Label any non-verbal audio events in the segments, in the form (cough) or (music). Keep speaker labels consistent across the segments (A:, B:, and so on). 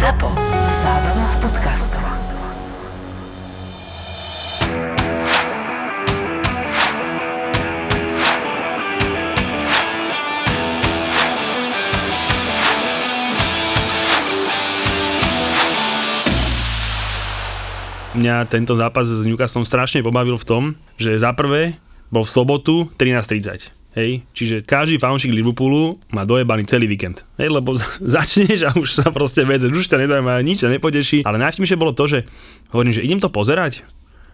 A: ZAPO. Zábrná v podcastov.
B: Mňa tento zápas s Newcastlom strašne pobavil v tom, že za prvé bol v sobotu 13.30. Hej, čiže každý fanúšik Liverpoolu má dojebaný celý víkend. Hej, lebo (laughs) začneš a už sa proste vedzeš, už ťa nezaujíma, nič ťa nepodeší. Ale najvtipnejšie bolo to, že hovorím, že idem to pozerať.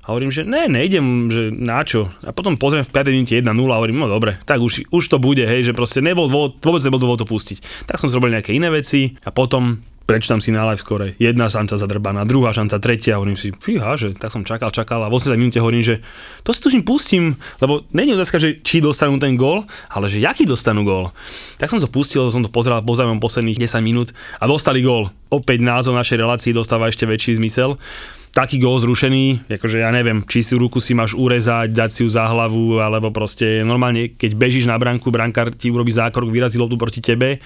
B: A hovorím, že ne, nejdem, že na čo. A potom pozriem v 5 minúte 1-0 a hovorím, no dobre, tak už, už to bude, hej, že proste nebol dôvod, vôbec nebol dôvod to pustiť. Tak som zrobil nejaké iné veci a potom prečítam si na live score, jedna šanca zadrbaná, druhá šanca, tretia, hovorím si, fíha, že tak som čakal, čakal a v 80 minúte hovorím, že to si tužím pustím, lebo není otázka, že či dostanú ten gól, ale že jaký dostanú gól. Tak som to pustil, som to pozeral pozeral posledných 10 minút a dostali gól. Opäť názov našej relácii dostáva ešte väčší zmysel taký gól zrušený, akože ja neviem, či si ruku si máš urezať, dať si ju za hlavu, alebo proste normálne, keď bežíš na branku, brankár ti urobí zákrok, vyrazí loptu proti tebe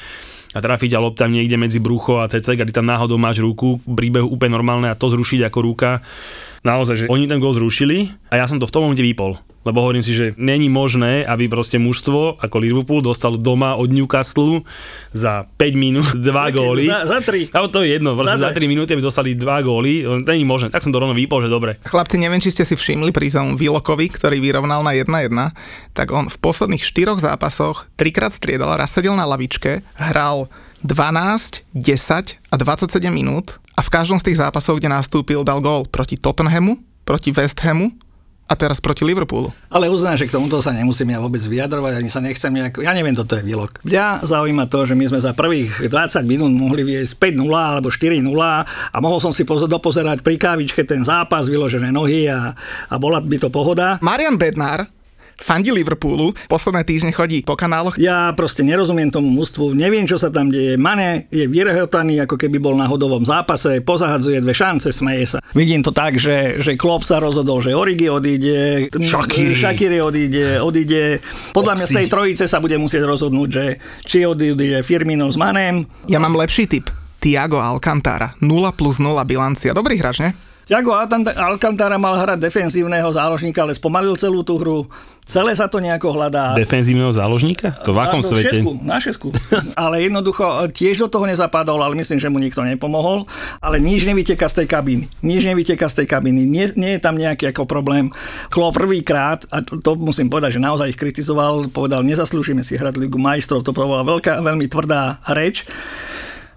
B: a trafiť a lopta niekde medzi brucho a cecek a tam náhodou máš ruku, príbehu úplne normálne a to zrušiť ako ruka. Naozaj, že oni ten gól zrušili a ja som to v tom momente vypol. Lebo hovorím si, že není možné, aby proste mužstvo ako Liverpool dostal doma od Newcastle za 5 minút (laughs) 2 góly.
C: Za, za 3.
B: A to je jedno, za, za 3 minúty aby dostali 2 góly, není možné. Tak som to rovno vypol, že dobre.
D: Chlapci, neviem, či ste si všimli pri tom Vilokovi, ktorý vyrovnal na 1-1, tak on v posledných 4 zápasoch trikrát striedal, raz sedel na lavičke, hral 12, 10 a 27 minút a v každom z tých zápasov, kde nastúpil, dal gól proti Tottenhamu, proti West Hamu a teraz proti Liverpoolu.
C: Ale uznám, že k tomuto sa nemusím ja vôbec vyjadrovať, ani sa nechcem nejak... Ja neviem, toto je výlok. Mňa zaujíma to, že my sme za prvých 20 minút mohli viesť 5-0 alebo 4-0 a mohol som si poz- dopozerať pri kávičke ten zápas, vyložené nohy a, a bola by to pohoda.
D: Marian Bednár fandí Liverpoolu, posledné týždne chodí po kanáloch.
C: Ja proste nerozumiem tomu mústvu, neviem, čo sa tam deje. Mane je vyrehotaný, ako keby bol na hodovom zápase, pozahadzuje dve šance, smeje sa. Vidím to tak, že, že Klopp sa rozhodol, že Origi odíde,
B: Shaqiri.
C: Shaqiri odíde, odíde. Podľa mňa z tej trojice sa bude musieť rozhodnúť, že či odíde Firmino s Manem.
D: Ja mám lepší tip. Tiago Alcantara. 0 plus 0 bilancia. Dobrý hráč, ne?
C: Tiago Alcantara mal hrať defenzívneho záložníka, ale spomalil celú tú hru. Celé sa to nejako hľadá.
B: Defenzívneho záložníka? To v akom svete?
C: Šesku, na šesku. (laughs) ale jednoducho e, tiež do toho nezapadol, ale myslím, že mu nikto nepomohol. Ale nič nevyteka z tej kabíny. Nič nevyteka z tej kabíny. Nie, nie je tam nejaký ako problém. Klo prvýkrát, a to, to musím povedať, že naozaj ich kritizoval, povedal, nezaslúžime si hrať Ligu majstrov. To bola veľká, veľmi tvrdá reč.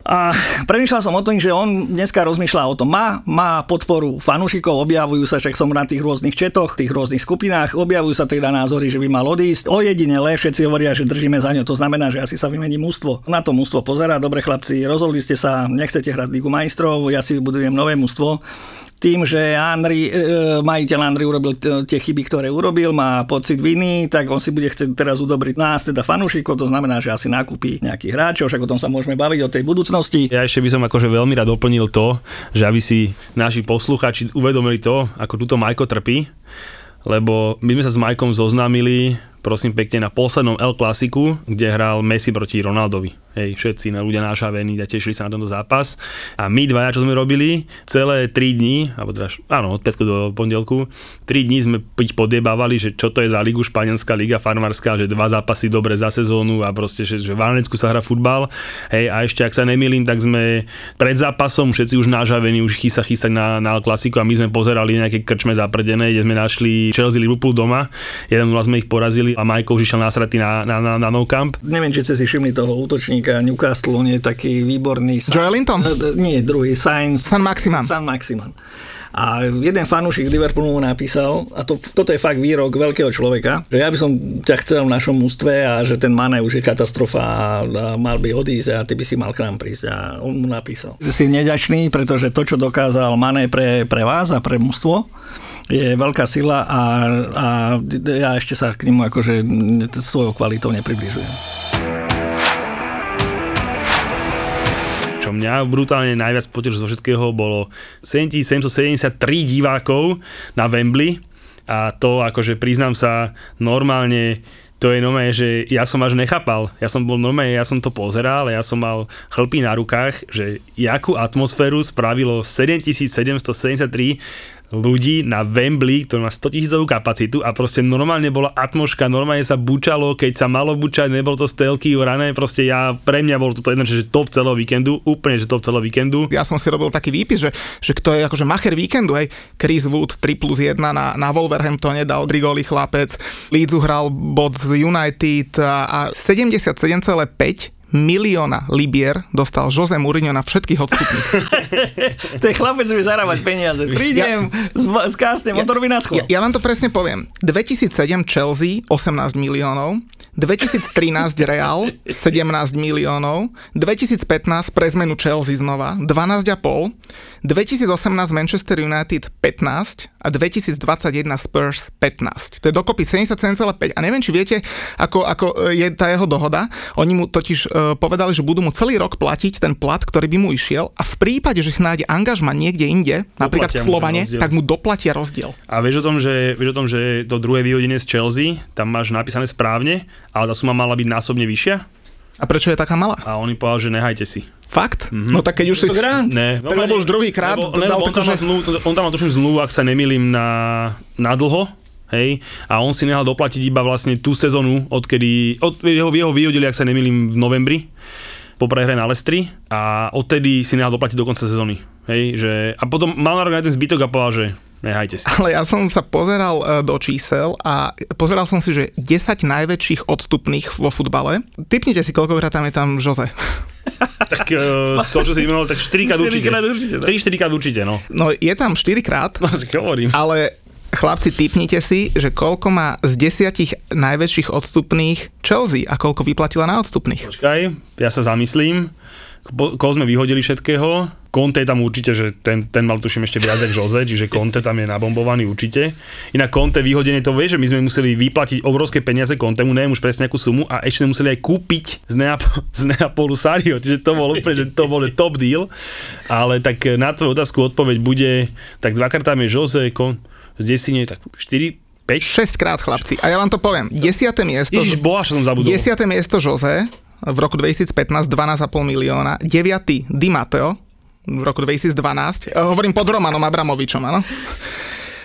C: A premýšľal som o tom, že on dneska rozmýšľa o tom. Má, má podporu fanúšikov, objavujú sa, však som na tých rôznych četoch, tých rôznych skupinách, objavujú sa teda názory, že by mal odísť. O jedinele všetci hovoria, že držíme za ňo, to znamená, že asi sa vymení mústvo. Na to mústvo pozerá, dobre chlapci, rozhodli ste sa, nechcete hrať Ligu majstrov, ja si vybudujem nové mústvo tým, že e, majiteľ Andri urobil tie chyby, ktoré urobil, má pocit viny, tak on si bude chcieť teraz udobriť nás, teda fanúšikov, to znamená, že asi nakúpi nejakých hráčov, však o tom sa môžeme baviť o tej budúcnosti.
B: Ja ešte by som akože veľmi rád doplnil to, že aby si naši posluchači uvedomili to, ako túto Majko trpí, lebo my sme sa s Majkom zoznámili prosím pekne na poslednom El Clasiku, kde hral Messi proti Ronaldovi. Hej, všetci na ľudia nášavení a tešili sa na tento zápas. A my dvaja, čo sme robili, celé 3 dní, alebo teda, áno, od piatku do pondelku, 3 dní sme ich podiebávali, že čo to je za ligu, španielská liga farmárska, že dva zápasy dobre za sezónu a proste, že, že v Anecku sa hrá futbal. Hej, a ešte, ak sa nemýlim, tak sme pred zápasom všetci už nážavení, už chystá chystať na, na Clasico a my sme pozerali nejaké krčme zaprdené, kde sme našli Chelsea Liverpool doma. 1 sme ich porazili a Majko už išiel násratý na, na, na, na no camp.
C: Neviem, či ste si všimli toho útočníka Newcastle, on je taký výborný.
D: Joelinton?
C: E, Nie, druhý, Sainz.
D: San Maximan.
C: San Maximan. A jeden fanúšik Liverpoolu mu napísal, a to, toto je fakt výrok veľkého človeka, že ja by som ťa chcel v našom ústve a že ten Mane už je katastrofa a, a mal by odísť a ty by si mal k nám prísť. A on mu napísal. Si neďačný, pretože to, čo dokázal Mane pre, pre vás a pre mužstvo, je veľká sila a, a ja ešte sa k nemu akože svojou kvalitou nepribližujem.
B: Mňa brutálne najviac potešilo zo všetkého bolo 7773 divákov na Wembley a to akože priznám sa normálne to je normálne, že ja som až nechápal. Ja som bol normálne, ja som to pozeral, ja som mal chlpy na rukách, že jakú atmosféru spravilo 7773 ľudí na Wembley, ktorý má 100 tisícovú kapacitu a proste normálne bola atmoška, normálne sa bučalo, keď sa malo bučať, nebolo to stelky rané, proste ja, pre mňa bolo toto jedno, že top celého víkendu, úplne, že top celého víkendu.
D: Ja som si robil taký výpis, že, že kto je akože macher víkendu, hej, Chris Wood 3 plus 1 na, na Wolverhamptone dal 3 góly chlapec, Leeds uhral bod z United a 77,5 milióna libier dostal Jose Mourinho na všetkých odstupných. (laughs)
C: je chlapec, vie zarábať peniaze. Prídem, ja, skásne, motorový na
D: ja, ja vám to presne poviem. 2007 Chelsea 18 miliónov, 2013 Real 17 miliónov, 2015 pre zmenu Chelsea znova 12,5, 2018 Manchester United 15 a 2021 Spurs 15. To je dokopy 77,5 a neviem, či viete, ako, ako e, je tá jeho dohoda. Oni mu totiž uh, povedali, že budú mu celý rok platiť ten plat, ktorý by mu išiel a v prípade, že si nájde angažma niekde inde, doplatia napríklad v Slovane, tak mu doplatia rozdiel.
B: A vieš o tom, že, vieš o tom, že to druhé vyhodenie z Chelsea, tam máš napísané správne, ale tá suma mala byť násobne vyššia.
D: A prečo je taká malá?
B: A oni povedali, že nehajte si.
D: Fakt? Mm-hmm. No tak keď už si...
B: Ne,
D: tak lebo už druhý krát lebo,
B: dal on, tam že... zmluv, on tam má tuším zmluvu, ak sa nemýlim, na, na dlho, hej, a on si nehal doplatiť iba vlastne tú sezónu, odkedy, od, jeho, jeho vyhodili, ak sa nemýlim, v novembri, po prehre na Lestri a odtedy si nehal doplatiť do konca sezóny. Hej, že, a potom mal na ten zbytok a povedal, že Nehajte si.
D: Ale ja som sa pozeral e, do čísel a pozeral som si, že 10 najväčších odstupných vo futbale. Typnite si, koľkokrát tam je tam Jose. (laughs)
B: tak uh, to, čo si vymenoval, tak 4 krát určite. 3-4 krát určite, no.
D: No je tam 4 krát.
B: No, hovorím.
D: Ale chlapci, typnite si, že koľko má z desiatich najväčších odstupných Chelsea a koľko vyplatila na odstupných.
B: Počkaj, ja sa zamyslím koho sme vyhodili všetkého. Conte tam určite, že ten, ten mal tuším ešte viac ako Jose, čiže Conte tam je nabombovaný určite. Inak Conte vyhodenie to vie, že my sme museli vyplatiť obrovské peniaze Contemu, neviem už presne akú sumu a ešte sme museli aj kúpiť z, Neap- (laughs) z Neapolu Sario, čiže to bol úplne, že to bol top deal. Ale tak na tvoju otázku odpoveď bude, tak dvakrát tam je Jose, Con- z desine, tak 4, 5?
D: 6 krát chlapci. A ja vám to poviem. Desiate miesto...
B: Ježiš, boha, som zabudol.
D: Desiate miesto Jose, v roku 2015 12,5 milióna, 9. Di Matteo v roku 2012, eh, hovorím pod Romanom Abramovičom, áno.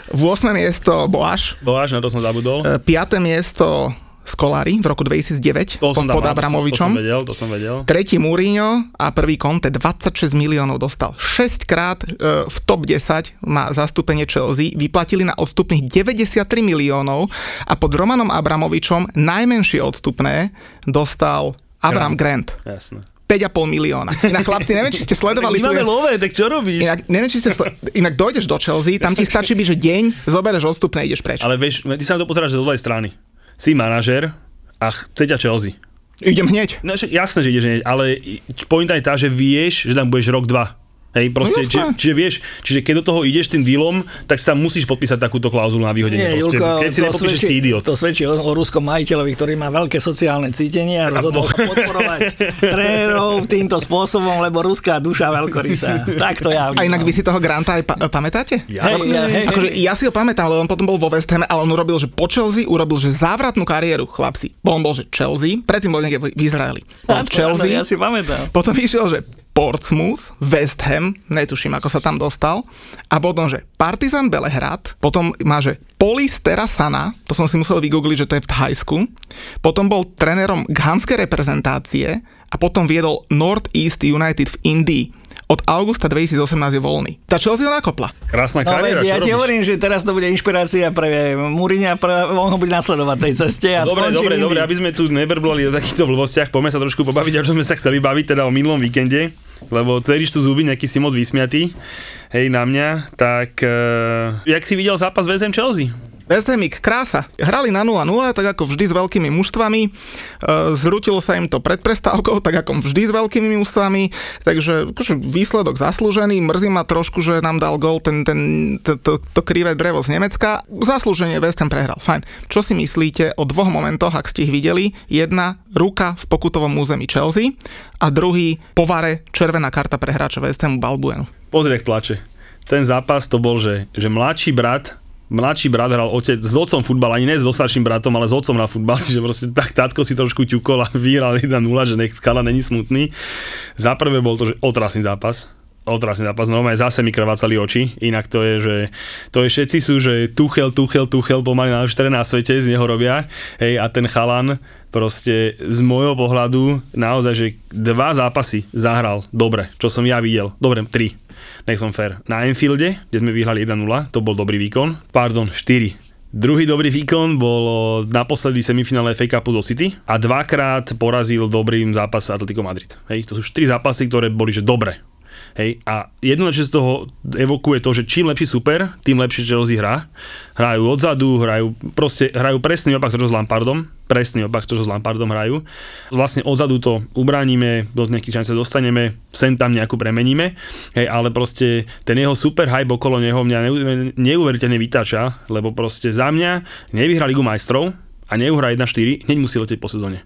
D: V 8. miesto Boáš.
B: Boáš, na to som zabudol.
D: 5. Eh, miesto Skolari v roku 2009
B: to som
D: pod Abramovičom.
B: To som, to som vedel, to som vedel.
D: Tretí Mourinho a prvý Conte 26 miliónov dostal. 6 krát e, v top 10 má zastúpenie Chelsea, vyplatili na odstupných 93 miliónov a pod Romanom Abramovičom najmenšie odstupné dostal Avram Grant.
B: Jasné.
D: 5,5 milióna. Inak chlapci, neviem, či ste sledovali...
B: My máme lové, tak čo robíš?
D: Inak, neviem, či ste sle... Inak dojdeš do Chelsea, tam ti stačí byť, že deň, zoberieš odstupné, ideš preč.
B: Ale vieš, ty sa na to pozeráš zo zlej strany. Si manažer a chce ťa Chelsea.
D: Idem hneď.
B: No, jasné, že ideš hneď, ale pointa je tá, že vieš, že tam budeš rok, dva Hej, proste, no, či, čiže vieš, čiže keď do toho ideš tým dealom, tak sa musíš podpísať takúto klauzulu na vyhodenie. Nie, proste, Julko, keď si nepodpíšeš, si idiot.
C: To svedčí o, o ruskom majiteľovi, ktorý má veľké sociálne cítenie a rozhodol sa podporovať (laughs) trénerov týmto spôsobom, lebo ruská duša veľkorysá. Tak to ja.
D: A inak vy si toho Granta aj pa- pamätáte?
B: Jasne.
D: Hej, hej, akože, ja si ho pamätám, lebo on potom bol vo West Ham, ale on urobil, že po Chelsea urobil, že závratnú kariéru, chlapci. Bo on bol, že Chelsea, predtým bol niekde v Izraeli. Bol Chelsea,
C: ja si pamätám.
D: Potom išiel, že Portsmouth, West Ham, netuším, ako sa tam dostal. A potom, že Partizan Belehrad, potom má, že Polis Terasana, to som si musel vygoogliť, že to je v Thajsku. Potom bol trénerom ghanskej reprezentácie a potom viedol North East United v Indii od augusta 2018 je voľný. Tá Chelsea ho nakopla.
B: Krásna kariéra, no,
C: Ja ti hovorím, že teraz to bude inšpirácia pre Múriňa, pre, on ho bude nasledovať tej ceste. A
B: dobre, dobre, dobre, aby sme tu nebrblali o takýchto blbostiach, poďme sa trošku pobaviť, čom sme sa chceli baviť, teda o minulom víkende, lebo ceríš tu zuby, nejaký si moc vysmiatý, hej, na mňa, tak uh, jak si videl zápas VSM Chelsea?
D: Vezemik, krása. Hrali na 0-0, tak ako vždy s veľkými mužstvami. E, zrutilo sa im to pred prestávkou, tak ako vždy s veľkými mužstvami. Takže akože výsledok zaslúžený. Mrzí ma trošku, že nám dal gol ten, ten, to, to, to krivé drevo z Nemecka. Zaslúženie West Ham prehral. Fajn. Čo si myslíte o dvoch momentoch, ak ste ich videli? Jedna, ruka v pokutovom území Chelsea a druhý, povare, červená karta pre hráča West Hamu Balbuenu.
B: Pozri, jak plače. Ten zápas to bol, že, že mladší brat mladší brat hral otec s otcom futbal, ani ne so starším bratom, ale s otcom na futbal, (laughs) čiže proste tak tátko si trošku ťukol a vyhral 1-0, že nech kala není smutný. Za prvé bol to, že otrasný zápas, otrasný zápas, no aj zase mi krvácali oči, inak to je, že to je všetci sú, že Tuchel, Tuchel, Tuchel, pomaly najlepšie na svete, z neho robia, hej, a ten chalan proste z môjho pohľadu naozaj, že dva zápasy zahral dobre, čo som ja videl, dobre, tri, nech som fair. Na Enfielde, kde sme vyhrali 1-0, to bol dobrý výkon, pardon, 4, Druhý dobrý výkon bol naposledy semifinále FA Cupu do City a dvakrát porazil dobrým zápas Atletico Madrid. Hej, to sú štyri zápasy, ktoré boli že dobre. Hej, a jednoznačne z toho evokuje to, že čím lepší super, tým lepšie Chelsea hrá. Hrajú odzadu, hrajú, proste, hrajú presný opak toho s Lampardom, presný opak toho s Lampardom hrajú. Vlastne odzadu to ubránime, do nejakých šancí dostaneme, sem tam nejakú premeníme, hej, ale proste ten jeho super hype okolo neho mňa neuveriteľne vytáča, lebo proste za mňa nevyhrá Ligu majstrov a neuhrá 1-4, hneď musí letieť po sezóne.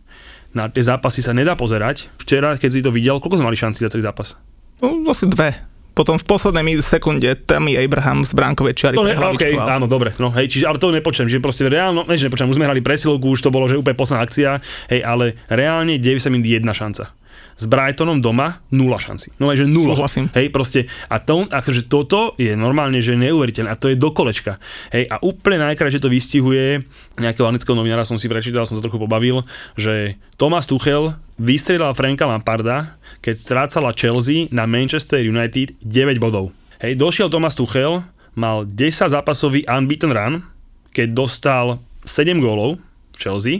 B: Na tie zápasy sa nedá pozerať. Včera, keď si to videl, koľko sme mali šanci za celý zápas?
D: No, asi dve. Potom v poslednej sekunde Tammy Abraham z bránkovej čiary
B: No ne, okay, áno, dobre, no hej, čiže, ale to nepočujem, že proste reálno, ne, že nepočujem, už sme hrali presilovku, už to bolo, že úplne posledná akcia, hej, ale reálne deje sa mi jedna šanca. S Brightonom doma nula šanci. No že nula.
D: Súhlasím.
B: Hej, proste, a to, akože toto je normálne, že neuveriteľné a to je do kolečka. Hej, a úplne najkrajšie to vystihuje nejakého anglického novinára som si prečítal, som sa trochu pobavil, že Thomas Tuchel vystrelal Franka Lamparda, keď strácala Chelsea na Manchester United 9 bodov. Hej, došiel Thomas Tuchel, mal 10 zápasový unbeaten run, keď dostal 7 gólov v Chelsea,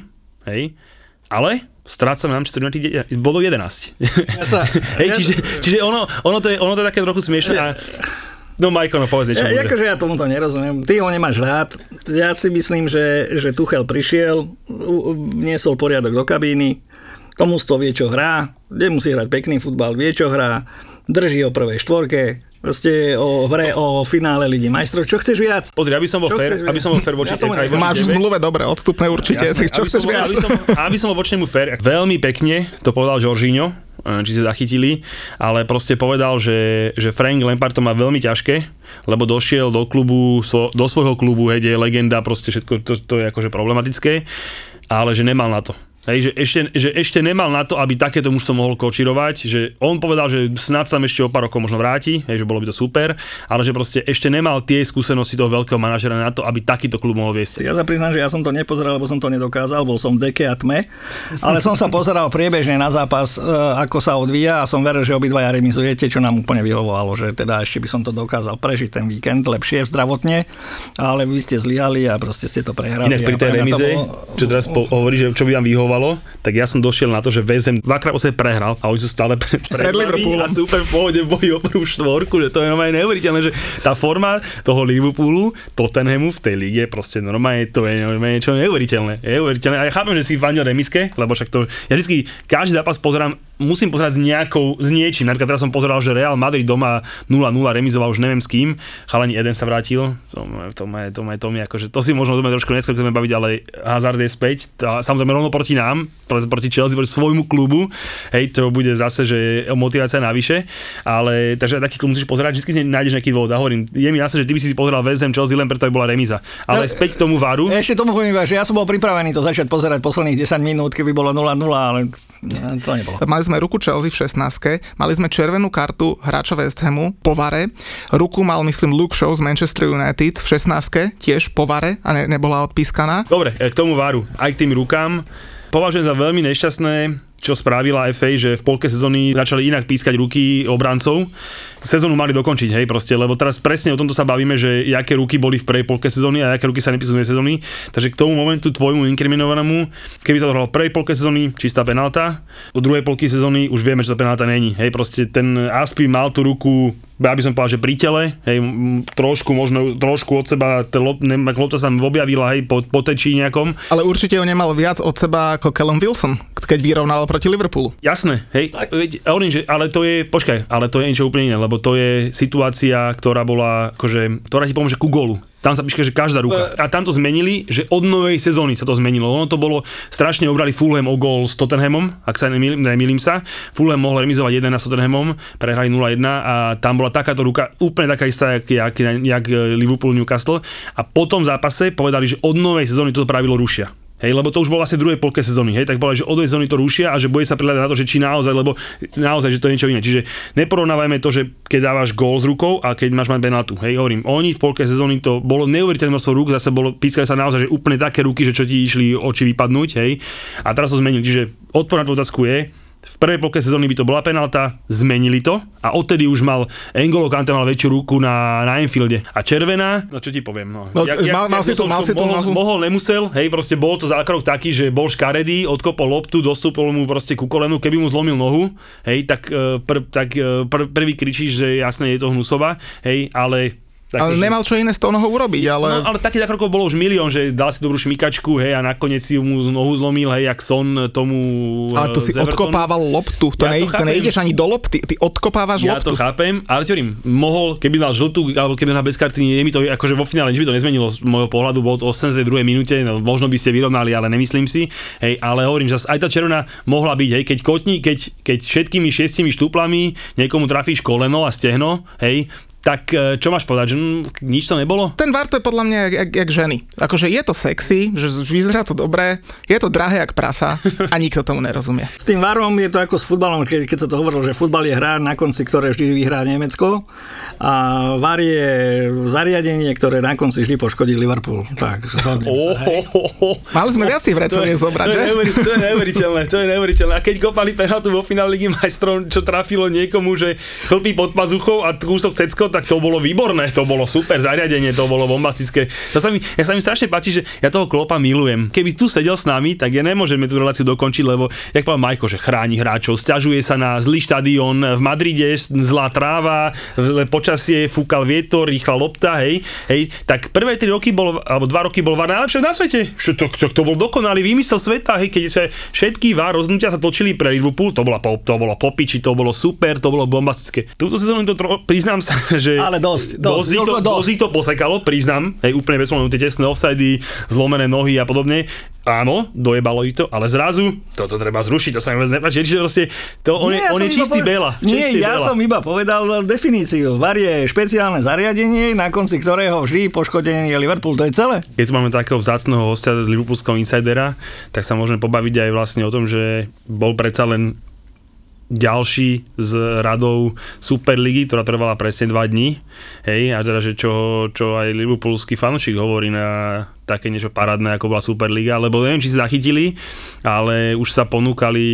B: hej, ale stráca na Manchester United bodov 11.
C: Ja sa, (laughs)
B: hej,
C: ja,
B: čiže, čiže ono, ono, to je, ono to je také trochu smiešné a No Majko, no povedz niečo.
C: Ja, akože ja tomuto nerozumiem. Ty ho nemáš rád. Ja si myslím, že, že Tuchel prišiel, vniesol poriadok do kabíny, to mužstvo vie, čo hrá, nemusí hrať pekný futbal, vie, čo hrá, drží o prvej štvorke, proste o hre o finále Ligy majstrov. Čo chceš viac?
B: Pozri, aby som bol
C: chceš
B: aby som bol fair voči,
C: Ja tomu
B: aj voči
D: Máš v zmluve dobre, odstupné určite,
B: Jasné,
D: čo
B: aby
D: chceš
B: som, bol-
D: viac?
B: Aby som, aby som bol voči nemu fair, veľmi pekne to povedal Jorginho, eh, či ste zachytili, ale proste povedal, že, že Frank Lampard to má veľmi ťažké, lebo došiel do klubu, do svojho klubu, hej, je legenda, proste všetko to, to je akože problematické, ale že nemal na to. Hej, že, ešte, že ešte nemal na to, aby takéto mužstvo mohol kočirovať, že on povedal, že snad sa tam ešte o pár rokov možno vráti, hej, že bolo by to super, ale že proste ešte nemal tie skúsenosti toho veľkého manažera na to, aby takýto klub mohol viesť.
C: Ja sa priznám, že ja som to nepozeral, lebo som to nedokázal, bol som v deke a tme, ale som sa pozeral priebežne na zápas, e, ako sa odvíja a som veril, že obidvaja remizujete, čo nám úplne vyhovovalo, že teda ešte by som to dokázal prežiť ten víkend lepšie zdravotne, ale vy ste zlyhali a proste ste to prehrali.
B: Inak pri tej remize,
C: bolo-
B: čo teraz po, hovorí, že čo by vám vyhovovalo, tak ja som došiel na to, že West Ham dvakrát sebe prehral a oni sú stále pre, pred
D: Liverpoolom.
B: a sú úplne v pohode v boji o prvú štvorku, že to je normálne neuveriteľné, že tá forma toho Liverpoolu, Tottenhamu v tej lige, proste normálne to je normálne niečo neuveriteľné. Je neuveriteľné. A ja chápem, že si fandil remiske, lebo však to, ja vždy každý zápas pozerám, musím pozerať s nejakou, s niečím. Napríklad teraz som pozeral, že Real Madrid doma 0-0 remizoval už neviem s kým, chalani Eden sa vrátil, to, ma- to, ma, to, ma, to mi akože, to si možno trošku neskôr chceme baviť, ale Hazard je späť, a samozrejme rovno proti nám, pre- proti Chelsea, proti svojmu klubu, hej, to bude zase, že motivácia navyše, ale takže taký klub musíš pozerať, vždy si nájdeš nejaký dôvod. A hovorím, je mi jasné, že ty by si si pozeral West Ham Chelsea len preto, aby bola remíza. Ale
C: No,
B: späť k tomu varu,
C: Ešte tomu poviem že ja som bol pripravený to začať pozerať posledných 10 minút, keby bolo 0-0, ale to nebolo.
D: Mali sme ruku Chelsea v 16. Mali sme červenú kartu hráča West Hamu po vare. Ruku mal, myslím, Luke Shaw z Manchester United v 16. tiež po vare a ne, nebola odpískaná.
B: Dobre, e, k tomu varu, aj k tým rukám. Považujem za veľmi nešťastné, čo spravila FA, že v polke sezóny začali inak pískať ruky obrancov. Sezónu mali dokončiť, hej, proste, lebo teraz presne o tomto sa bavíme, že aké ruky boli v prvej polke sezóny a aké ruky sa nepísali v sezóny. Takže k tomu momentu tvojmu inkriminovanému, keby sa to hralo v prvej polke sezóny, čistá penálta, u druhej polky sezóny už vieme, že to penálta není. Hej, proste ten Aspi mal tú ruku ja by som povedal, že pri tele, hej, trošku možno, trošku od seba, tá lop, lopta sa objavila, hej, po, po tečí nejakom.
D: Ale určite ho nemal viac od seba ako Callum Wilson, keď vyrovnal proti Liverpoolu.
B: Jasné, hej, veď, hovorím, že, ale to je, počkaj, ale to je niečo úplne iné, lebo to je situácia, ktorá bola, akože, ktorá ti pomôže ku golu. Tam sa píše, že každá ruka. A tam to zmenili, že od novej sezóny sa to zmenilo. Ono to bolo, strašne obrali Fulham o gol s Tottenhamom, ak sa nemýlim, nemýlim sa. Fulham mohol remizovať 1 s Tottenhamom, prehrali 0-1 a tam bola takáto ruka, úplne taká istá, jak, jak, jak Liverpool Newcastle. A po tom zápase povedali, že od novej sezóny toto pravidlo rušia. Hej, lebo to už bolo vlastne druhej polke sezóny, hej, tak povedali, že od sezóny to rušia a že bude sa prihľadať na to, že či naozaj, lebo naozaj, že to je niečo iné. Čiže neporovnávajme to, že keď dávaš gól s rukou a keď máš mať penaltu. Hej, hovorím, oni v polke sezóny to bolo neuveriteľné množstvo rúk, zase bolo, pískali sa naozaj, že úplne také ruky, že čo ti išli oči vypadnúť, hej. A teraz to zmenili. Čiže odpor na tú otázku je, v prvej polke sezóny by to bola penálta, zmenili to a odtedy už mal Engolo Kante mal väčšiu ruku na, na Enfielde. A červená, no čo ti poviem, no.
D: No, mal- mal si tu- mal si tu
B: mohol,
D: nohu.
B: mohol, nemusel, hej, proste bol to zákrok taký, že bol škaredý, odkopol loptu, dostúpil mu proste ku kolenu, keby mu zlomil nohu, hej, tak, eh, pr, tak eh, pr, prvý kričíš, že jasne je to hnusová, hej, ale
D: Ale
B: akože-
D: nemal čo iné tou nohou urobiť, ale...
B: No, ale takých zákrokov bolo už milión, že dal si dobrú šmikačku, hej, a nakoniec si mu nohu zlomil, hej, jak Son tomu
D: Ale to
B: eh,
D: si
B: z Evertonu.
D: odkopával loptu, to,
B: Ja to
D: nej, to
B: chápem.
D: nejdeš ani do lopty, ty odkopávaš
B: Ja
D: loptu.
B: to chápem, ale ti hovorím, mohol, keby dal žltú, alebo keby dal bez karty, je mi to akože vo finále, nič by to nezmenilo z môjho pohľadu, bolo to 82. minúte, no, možno by ste vyrovnali, ale nemyslím si, hej, ale hovorím, že aj tá červená mohla byť, hej, keď kotní, keď, keď všetkými šiestimi štúplami niekomu trafíš koleno a stehno, hej, tak e, čo máš povedať, že nič to nebolo?
D: Ten VAR to je podľa mňa jak, jak, jak ženy. Akože je to sexy, že vyzerá to dobre, je to drahé jak prasa a nikto tomu nerozumie.
C: S tým varom je to ako s futbalom, keď, keď sa to hovorilo, že futbal je hra, na konci ktoré vždy vyhrá Nemecko a var je zariadenie, ktoré na konci vždy poškodí Liverpool. Tak.
D: Mali sme viac tých vrecov zobrať,
B: to, je to je neuveriteľné, to je neuveriteľné. A keď kopali penaltu vo finále Ligy majstrov, čo trafilo niekomu, že chlpí pod pazuchou a kúsok cecko, tak to bolo výborné, to bolo super zariadenie, to bolo bombastické. To sa mi, ja sa mi strašne páči, že ja toho klopa milujem. Keby tu sedel s nami, tak ja nemôžeme tú reláciu dokončiť, lebo, jak povedal Majko, že chráni hráčov, stiažuje sa na zlý štadión v Madride, zlá tráva, počasie, fúkal vietor, rýchla lopta, hej, hej, tak prvé tri roky bol, alebo dva roky bol VAR najlepšie na svete. Čo to, to, to bol dokonalý výmysel sveta, hej, keď sa všetky VAR rozhodnutia sa točili pre Liverpool, to, bola, to bolo popiči, to bolo super, to bolo bombastické. Túto sezónu to tro, priznám sa, (laughs) že
C: Ale dosť, dosť,
B: dosť, to,
C: dosť.
B: dosť to posekalo, priznám, hej, úplne bez tie tesné offsidy, zlomené nohy a podobne. Áno, dojebalo ich to, ale zrazu toto treba zrušiť, to sa mi vôbec nepáči. Čiže proste to, on, je,
C: ja
B: on je čistý
C: poved-
B: bela.
C: Nie,
B: čistý
C: ja
B: bela.
C: som iba povedal definíciu. VAR je špeciálne zariadenie, na konci ktorého vždy poškodený je Liverpool. To je celé.
B: Keď tu máme takého vzácného hostia z Liverpoolského insidera, tak sa môžeme pobaviť aj vlastne o tom, že bol predsa len ďalší z radou Superligy, ktorá trvala presne 2 dní. Hej, a teda, že čo, čo aj Liverpoolský fanúšik hovorí na také niečo parádne, ako bola Superliga, lebo neviem, či si zachytili, ale už sa ponúkali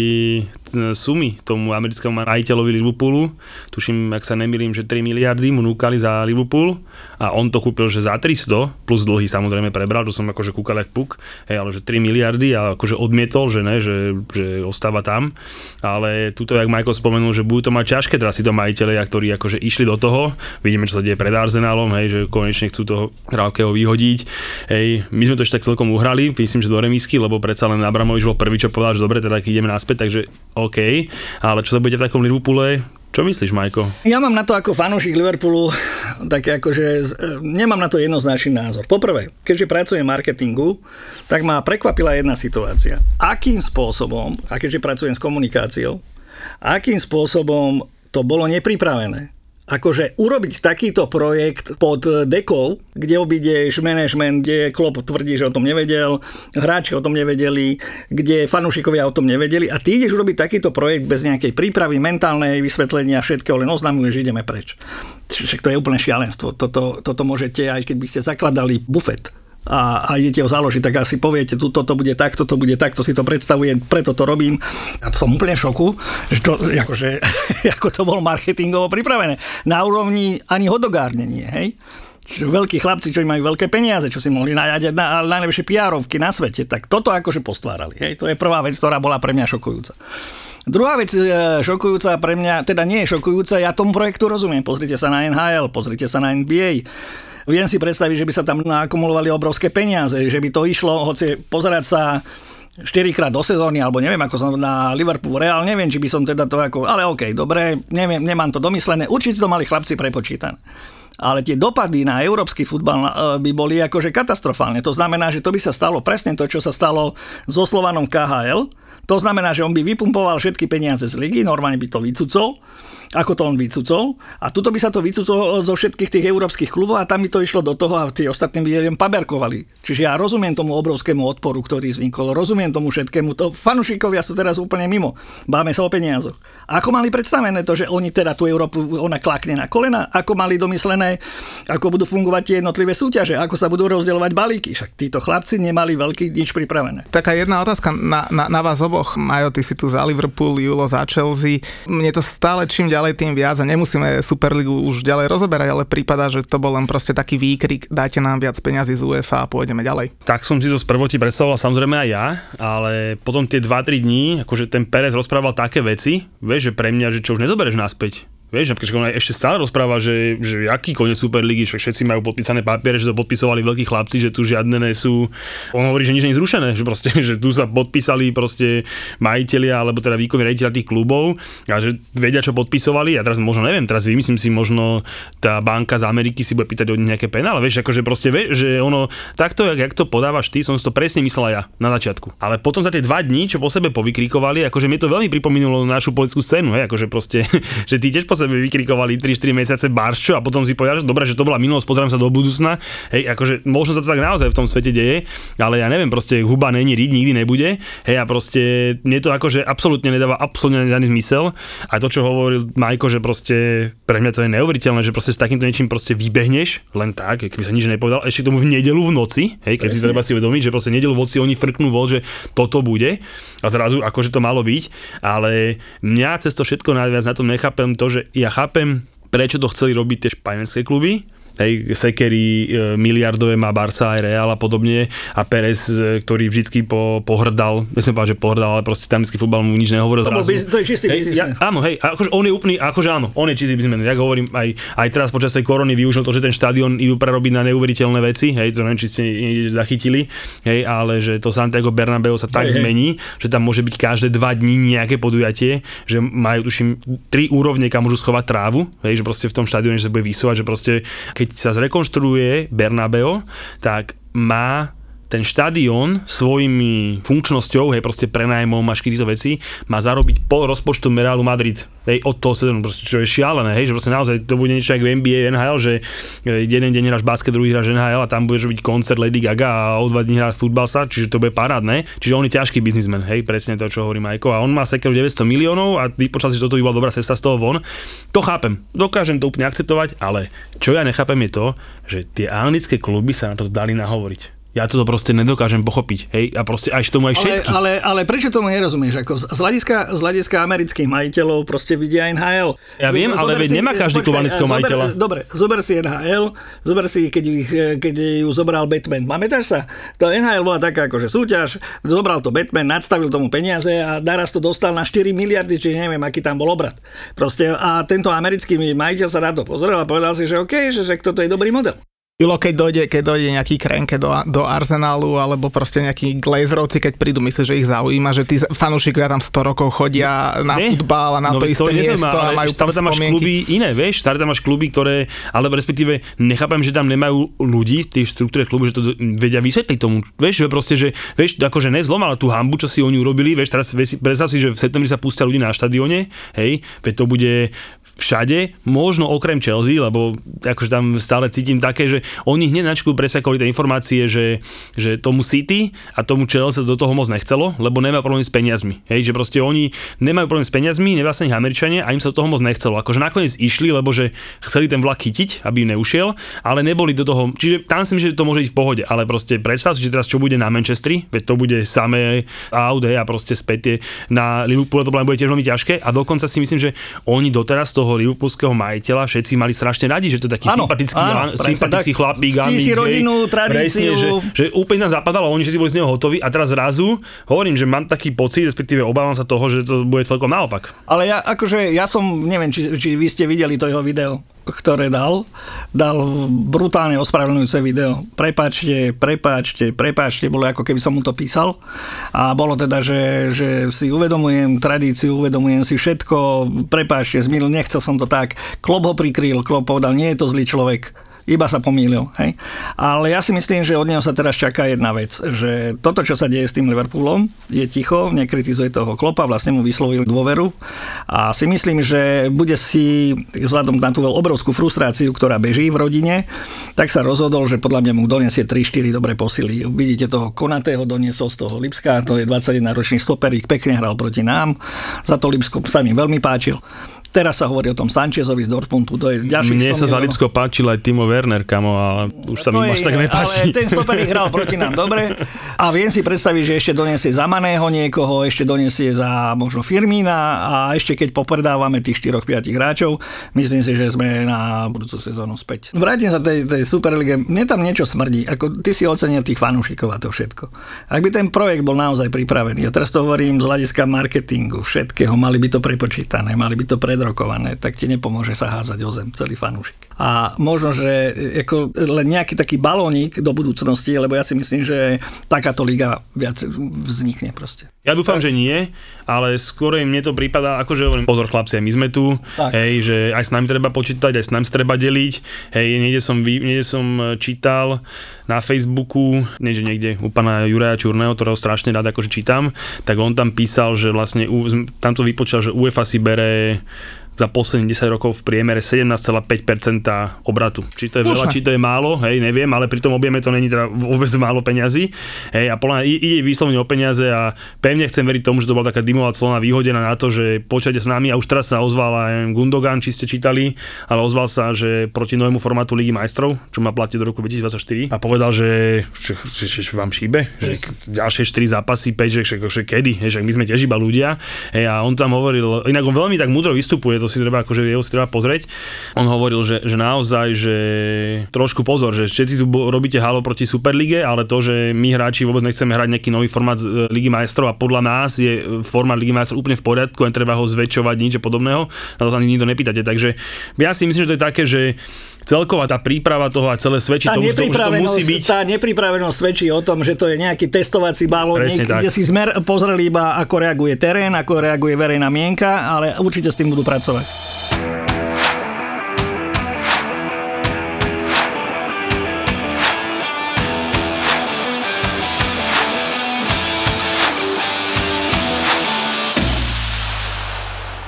B: c- sumy tomu americkému majiteľovi Liverpoolu. Tuším, ak sa nemýlim, že 3 miliardy mu núkali za Liverpool a on to kúpil, že za 300, plus dlhy samozrejme prebral, to som akože kúkal jak puk, hej, ale že 3 miliardy a akože odmietol, že ne, že, že ostáva tam. Ale tuto, jak Michael spomenul, že budú to mať ťažké teraz si to majiteľia, ktorí akože išli do toho. Vidíme, čo sa deje pred Arsenálom, hej, že konečne chcú toho Raukeho vyhodiť. Hej, my sme to ešte tak celkom uhrali, myslím, že do remisky, lebo predsa len Abramovič bol prvý, čo povedal, že dobre, teda ideme naspäť, takže OK. Ale čo sa bude v takom Liverpoole, čo myslíš, Majko?
C: Ja mám na to ako fanúšik Liverpoolu také akože, e, nemám na to jednoznačný názor. Poprvé, keďže pracujem v marketingu, tak ma prekvapila jedna situácia. Akým spôsobom, a keďže pracujem s komunikáciou, akým spôsobom to bolo nepripravené. Akože urobiť takýto projekt pod dekou, kde obídeš management, kde Klopp tvrdí, že o tom nevedel, hráči o tom nevedeli, kde fanúšikovia o tom nevedeli a ty ideš urobiť takýto projekt bez nejakej prípravy, mentálnej vysvetlenia, všetkého, len oznamuješ, že ideme preč. Však to je úplne šialenstvo. Toto, toto môžete, aj keď by ste zakladali bufet, a, a idete ho založiť, tak asi poviete, tu toto bude takto, to bude takto, si to predstavujem, preto to robím. Ja som úplne v šoku, že čo, akože, (laughs) ako to bolo marketingovo pripravené. Na úrovni ani hodogárnenie, hej? Čiže veľkí chlapci, čo majú veľké peniaze, čo si mohli najať na, najlepšie PR-ovky na svete, tak toto akože postvárali. Hej? To je prvá vec, ktorá bola pre mňa šokujúca. Druhá vec e, šokujúca pre mňa, teda nie je šokujúca, ja tomu projektu rozumiem. Pozrite sa na NHL, pozrite sa na NBA. Viem si predstaviť, že by sa tam naakumulovali obrovské peniaze, že by to išlo, hoci pozerať sa 4 krát do sezóny, alebo neviem, ako som na Liverpool Real, neviem, či by som teda to ako, ale OK, dobre, neviem, nemám to domyslené, určite to mali chlapci prepočítané. ale tie dopady na európsky futbal e, by boli akože katastrofálne. To znamená, že to by sa stalo presne to, čo sa stalo so Slovanom KHL. To znamená, že on by vypumpoval všetky peniaze z ligy, normálne by to vycucol ako to on vycucol. A tuto by sa to vycucol zo všetkých tých európskych klubov a tam by to išlo do toho a tí ostatní by len paberkovali. Čiže ja rozumiem tomu obrovskému odporu, ktorý vznikol, rozumiem tomu všetkému. To fanušikovia sú teraz úplne mimo. Báme sa o peniazoch. Ako mali predstavené to, že oni teda tú Európu, ona klakne na kolena? Ako mali domyslené, ako budú fungovať tie jednotlivé súťaže? Ako sa budú rozdielovať balíky? Však títo chlapci nemali veľký nič pripravené.
D: Taká jedna otázka na, na, na vás oboch. Majo, ty si tu za Liverpool, Julo za Chelsea. Mne to stále čím ďalej tým viac a nemusíme Superligu už ďalej rozoberať, ale prípada, že to bol len proste taký výkrik, dajte nám viac peňazí z UEFA a pôjdeme ďalej.
B: Tak som si to z prvoti predstavoval samozrejme aj ja, ale potom tie 2-3 dní, akože ten Perez rozprával také veci, vieš, že pre mňa, že čo už nezobereš naspäť Vieš, napríklad on ešte stále rozpráva, že, že aký koniec Superligy, že všetci majú podpísané papiere, že to podpisovali veľkí chlapci, že tu žiadne nie sú. On hovorí, že nič nie je zrušené, že proste, (laughs) že tu sa podpísali proste majiteľia, alebo teda výkonní riaditeľia tých klubov a že vedia, čo podpisovali. A teraz možno neviem, teraz vymyslím si, možno tá banka z Ameriky si bude pýtať od nejaké penále, vieš, akože proste vie, že ono takto, jak, jak to podávaš ty, som si to presne myslel ja na začiatku. Ale potom za tie dva dní, čo po sebe povykrikovali, akože mi to veľmi pripomínalo našu politickú scénu, hej, akože proste, (laughs) že ty tiež sebe vykrikovali 3-4 mesiace barščo a potom si povedal, že dobre, že to bola minulosť, pozerám sa do budúcna. Hej, akože možno sa to tak naozaj v tom svete deje, ale ja neviem, proste huba není riť, nikdy nebude. Hej, a proste mne to akože absolútne nedáva absolútne nedaný zmysel. A to, čo hovoril Majko, že proste pre mňa to je neuveriteľné, že proste s takýmto niečím proste vybehneš len tak, keby sa nič nepovedal, ešte tomu v nedelu v noci, hej, keď Presne. si treba si uvedomiť, že proste nedelu v noci oni frknú vol, že toto bude a zrazu akože to malo byť, ale mňa cez to všetko najviac na tom nechápem to, že ja chápem, prečo to chceli robiť tie španielské kluby, hej, Sekery e, miliardové má Barca aj Real a podobne a Perez, e, ktorý vždycky po, pohrdal, nechcem povedať, že pohrdal, ale proste tamický futbal mu nič nehovoril.
C: To,
B: zrazu.
C: to je čistý hej,
B: ja, Áno, hej, akože on je úplný, akože áno, on je čistý biznismen. Ja hovorím, aj, aj teraz počas tej korony využil to, že ten štadión idú prerobiť na neuveriteľné veci, hej, to neviem, či ste zachytili, hej, ale že to Santiago Bernabeu sa tak hej, zmení, hej. že tam môže byť každé dva dní nejaké podujatie, že majú tuším tri úrovne, kam môžu schovať trávu, hej, že proste v tom štadióne sa bude vysúvať, že proste keď sa zrekonštruuje Bernabeo, tak má ten štadión svojimi funkčnosťou, hej, proste prenajmom a tieto veci, má zarobiť pol rozpočtu Realu Madrid. Hej, od toho sezónu, čo je šialené, hej, že proste naozaj to bude niečo ako v NBA, NHL, že e, jeden deň hráš basket, druhý hráš NHL a tam budeš robiť koncert Lady Gaga a o dva dní hráš futbal sa, čiže to bude parádne. Čiže on je ťažký biznismen, hej, presne to, čo hovorí Majko. A on má sekeru 900 miliónov a vypočal si, že toto by bola dobrá cesta z toho von. To chápem, dokážem to úplne akceptovať, ale čo ja nechápem je to, že tie anglické kluby sa na to dali nahovoriť. Ja to proste nedokážem pochopiť. Hej, a proste až tomu aj všetky.
C: Ale, ale, ale prečo tomu nerozumieš? Ako z, hľadiska, z hľadiska amerických majiteľov proste vidia NHL.
B: Ja viem, zober ale veď nemá každý klub anglického majiteľa.
C: Dobre, zober si NHL, zober si, keď, ich, keď ju zobral Batman. Pamätáš sa? To NHL bola taká akože súťaž, zobral to Batman, nadstavil tomu peniaze a naraz to dostal na 4 miliardy, čiže neviem, aký tam bol obrad. Proste a tento americký majiteľ sa na to pozrel a povedal si, že OK, že, že toto je dobrý model.
D: Ilo, keď dojde, keď dojde nejaký krenke do, do Arsenálu, alebo proste nejakí Glazerovci, keď prídu, myslíš, že ich zaujíma, že tí fanúšikovia tam 100 rokov chodia na ne, futbal a na no, to isté to miesto a majú
B: tam, tam máš kluby iné, vieš, stále tam máš kluby, ktoré, alebo respektíve nechápem, že tam nemajú ľudí v tej štruktúre klubu, že to vedia vysvetliť tomu, vieš, že proste, že, vieš, akože nevzlom, ale tú hambu, čo si oni urobili, vieš, teraz predstav si, že v septembri sa pustia ľudí na štadióne, hej, veď to bude všade, možno okrem Chelsea, lebo akože tam stále cítim také, že oni hneď načku presakali tie informácie, že, že tomu City a tomu Chelsea do toho moc nechcelo, lebo nemajú problém s peniazmi. Hej, že proste oni nemajú problém s peniazmi, nevlastne ich Američania a im sa do toho moc nechcelo. Akože nakoniec išli, lebo že chceli ten vlak chytiť, aby im neušiel, ale neboli do toho, čiže tam si myslím, že to môže ísť v pohode, ale proste predstav si, že teraz čo bude na Manchestri, veď to bude samé out a proste späť na Liverpool to bude tiež veľmi ťažké a dokonca si myslím, že oni doteraz toho toho liverpoolského majiteľa všetci mali strašne radi, že to je taký ano, sympatický, áno, sympatický tak, chlapík,
C: si rodinu, tradíciu. Presne,
B: že, že úplne nám zapadalo, oni všetci boli z neho hotoví a teraz zrazu hovorím, že mám taký pocit, respektíve obávam sa toho, že to bude celkom naopak.
C: Ale ja akože, ja som, neviem, či, či vy ste videli to jeho video ktoré dal, dal brutálne ospravedlňujúce video. Prepáčte, prepáčte, prepáčte, bolo ako keby som mu to písal. A bolo teda, že, že si uvedomujem tradíciu, uvedomujem si všetko, prepáčte, zmil, nechcel som to tak. Klop ho prikryl, Klop povedal, nie je to zlý človek iba sa pomýlil. Hej? Ale ja si myslím, že od neho sa teraz čaká jedna vec, že toto, čo sa deje s tým Liverpoolom, je ticho, nekritizuje toho klopa, vlastne mu vyslovil dôveru a si myslím, že bude si vzhľadom na tú obrovskú frustráciu, ktorá beží v rodine, tak sa rozhodol, že podľa mňa mu donesie 3-4 dobré posily. Vidíte toho Konatého doniesol z toho Lipska, to je 21 ročný stoperík, pekne hral proti nám, za to Lipsko sa mi veľmi páčil. Teraz sa hovorí o tom Sanchezovi z Dortmundu, to je ďalší
B: Mne sa za Lipsko páčil aj Timo Werner, kamo, ale už sa mi až tak nepáči.
C: Ale ten stoper (laughs) hral proti nám dobre a viem si predstaviť, že ešte donesie za Maného niekoho, ešte donesie za možno Firmína a ešte keď popredávame tých 4-5 hráčov, myslím si, že sme na budúcu sezónu späť. Vrátim sa tej, tej Superlige, mne tam niečo smrdí, ako ty si ocenil tých fanúšikov a to všetko. Ak by ten projekt bol naozaj pripravený, a teraz to hovorím z hľadiska marketingu, všetkého, mali by to prepočítané, mali by to pre predrokované, tak ti nepomôže sa házať o zem celý fanúšik. A možno, že ako len nejaký taký balónik do budúcnosti, lebo ja si myslím, že takáto liga viac vznikne proste.
B: Ja dúfam, že nie, ale skôr mne to prípada, akože hovorím, pozor chlapci, my sme tu, tak. hej, že aj s nami treba počítať, aj s nami treba deliť, hej, niekde som, niekde som čítal na Facebooku, nie že niekde u pána Juraja Čurného, ktorého strašne rád akože čítam, tak on tam písal, že vlastne, tam to vypočítal, že UEFA si bere za posledných 10 rokov v priemere 17,5% obratu. Či to je veľa, či to je málo, hej, neviem, ale pri tom objeme to není teda vôbec málo peňazí. Hej, a podľa ide vyslovene o peniaze a pevne chcem veriť tomu, že to bola taká dymová clona výhodená na to, že počujete s nami a už teraz sa ozval aj Gundogan, či ste čítali, ale ozval sa, že proti novému formátu Ligy majstrov, čo má platiť do roku 2024 a povedal, že, že, že, že vám šíbe, že ďalšie 4 zápasy, 5, že, že, že kedy, že my sme tiež iba ľudia. Hej, a on tam hovoril, inak on veľmi tak múdro vystupuje, to si treba, akože jeho si treba pozrieť. On hovoril, že, že naozaj, že trošku pozor, že všetci tu robíte halo proti Superlige, ale to, že my hráči vôbec nechceme hrať nejaký nový formát e, Ligy majstrov a podľa nás je formát Ligy majstrov úplne v poriadku, len treba ho zväčšovať, nič podobného. Na to sa nikto nepýtate. Takže ja si myslím, že to je také, že celková tá príprava toho a celé svedčí tomu, že to, že to musí byť.
C: Tá nepripravenosť svedčí o tom, že to je nejaký testovací balónik, kde si zmer pozreli iba, ako reaguje terén, ako reaguje verejná mienka, ale určite s tým budú pracovať.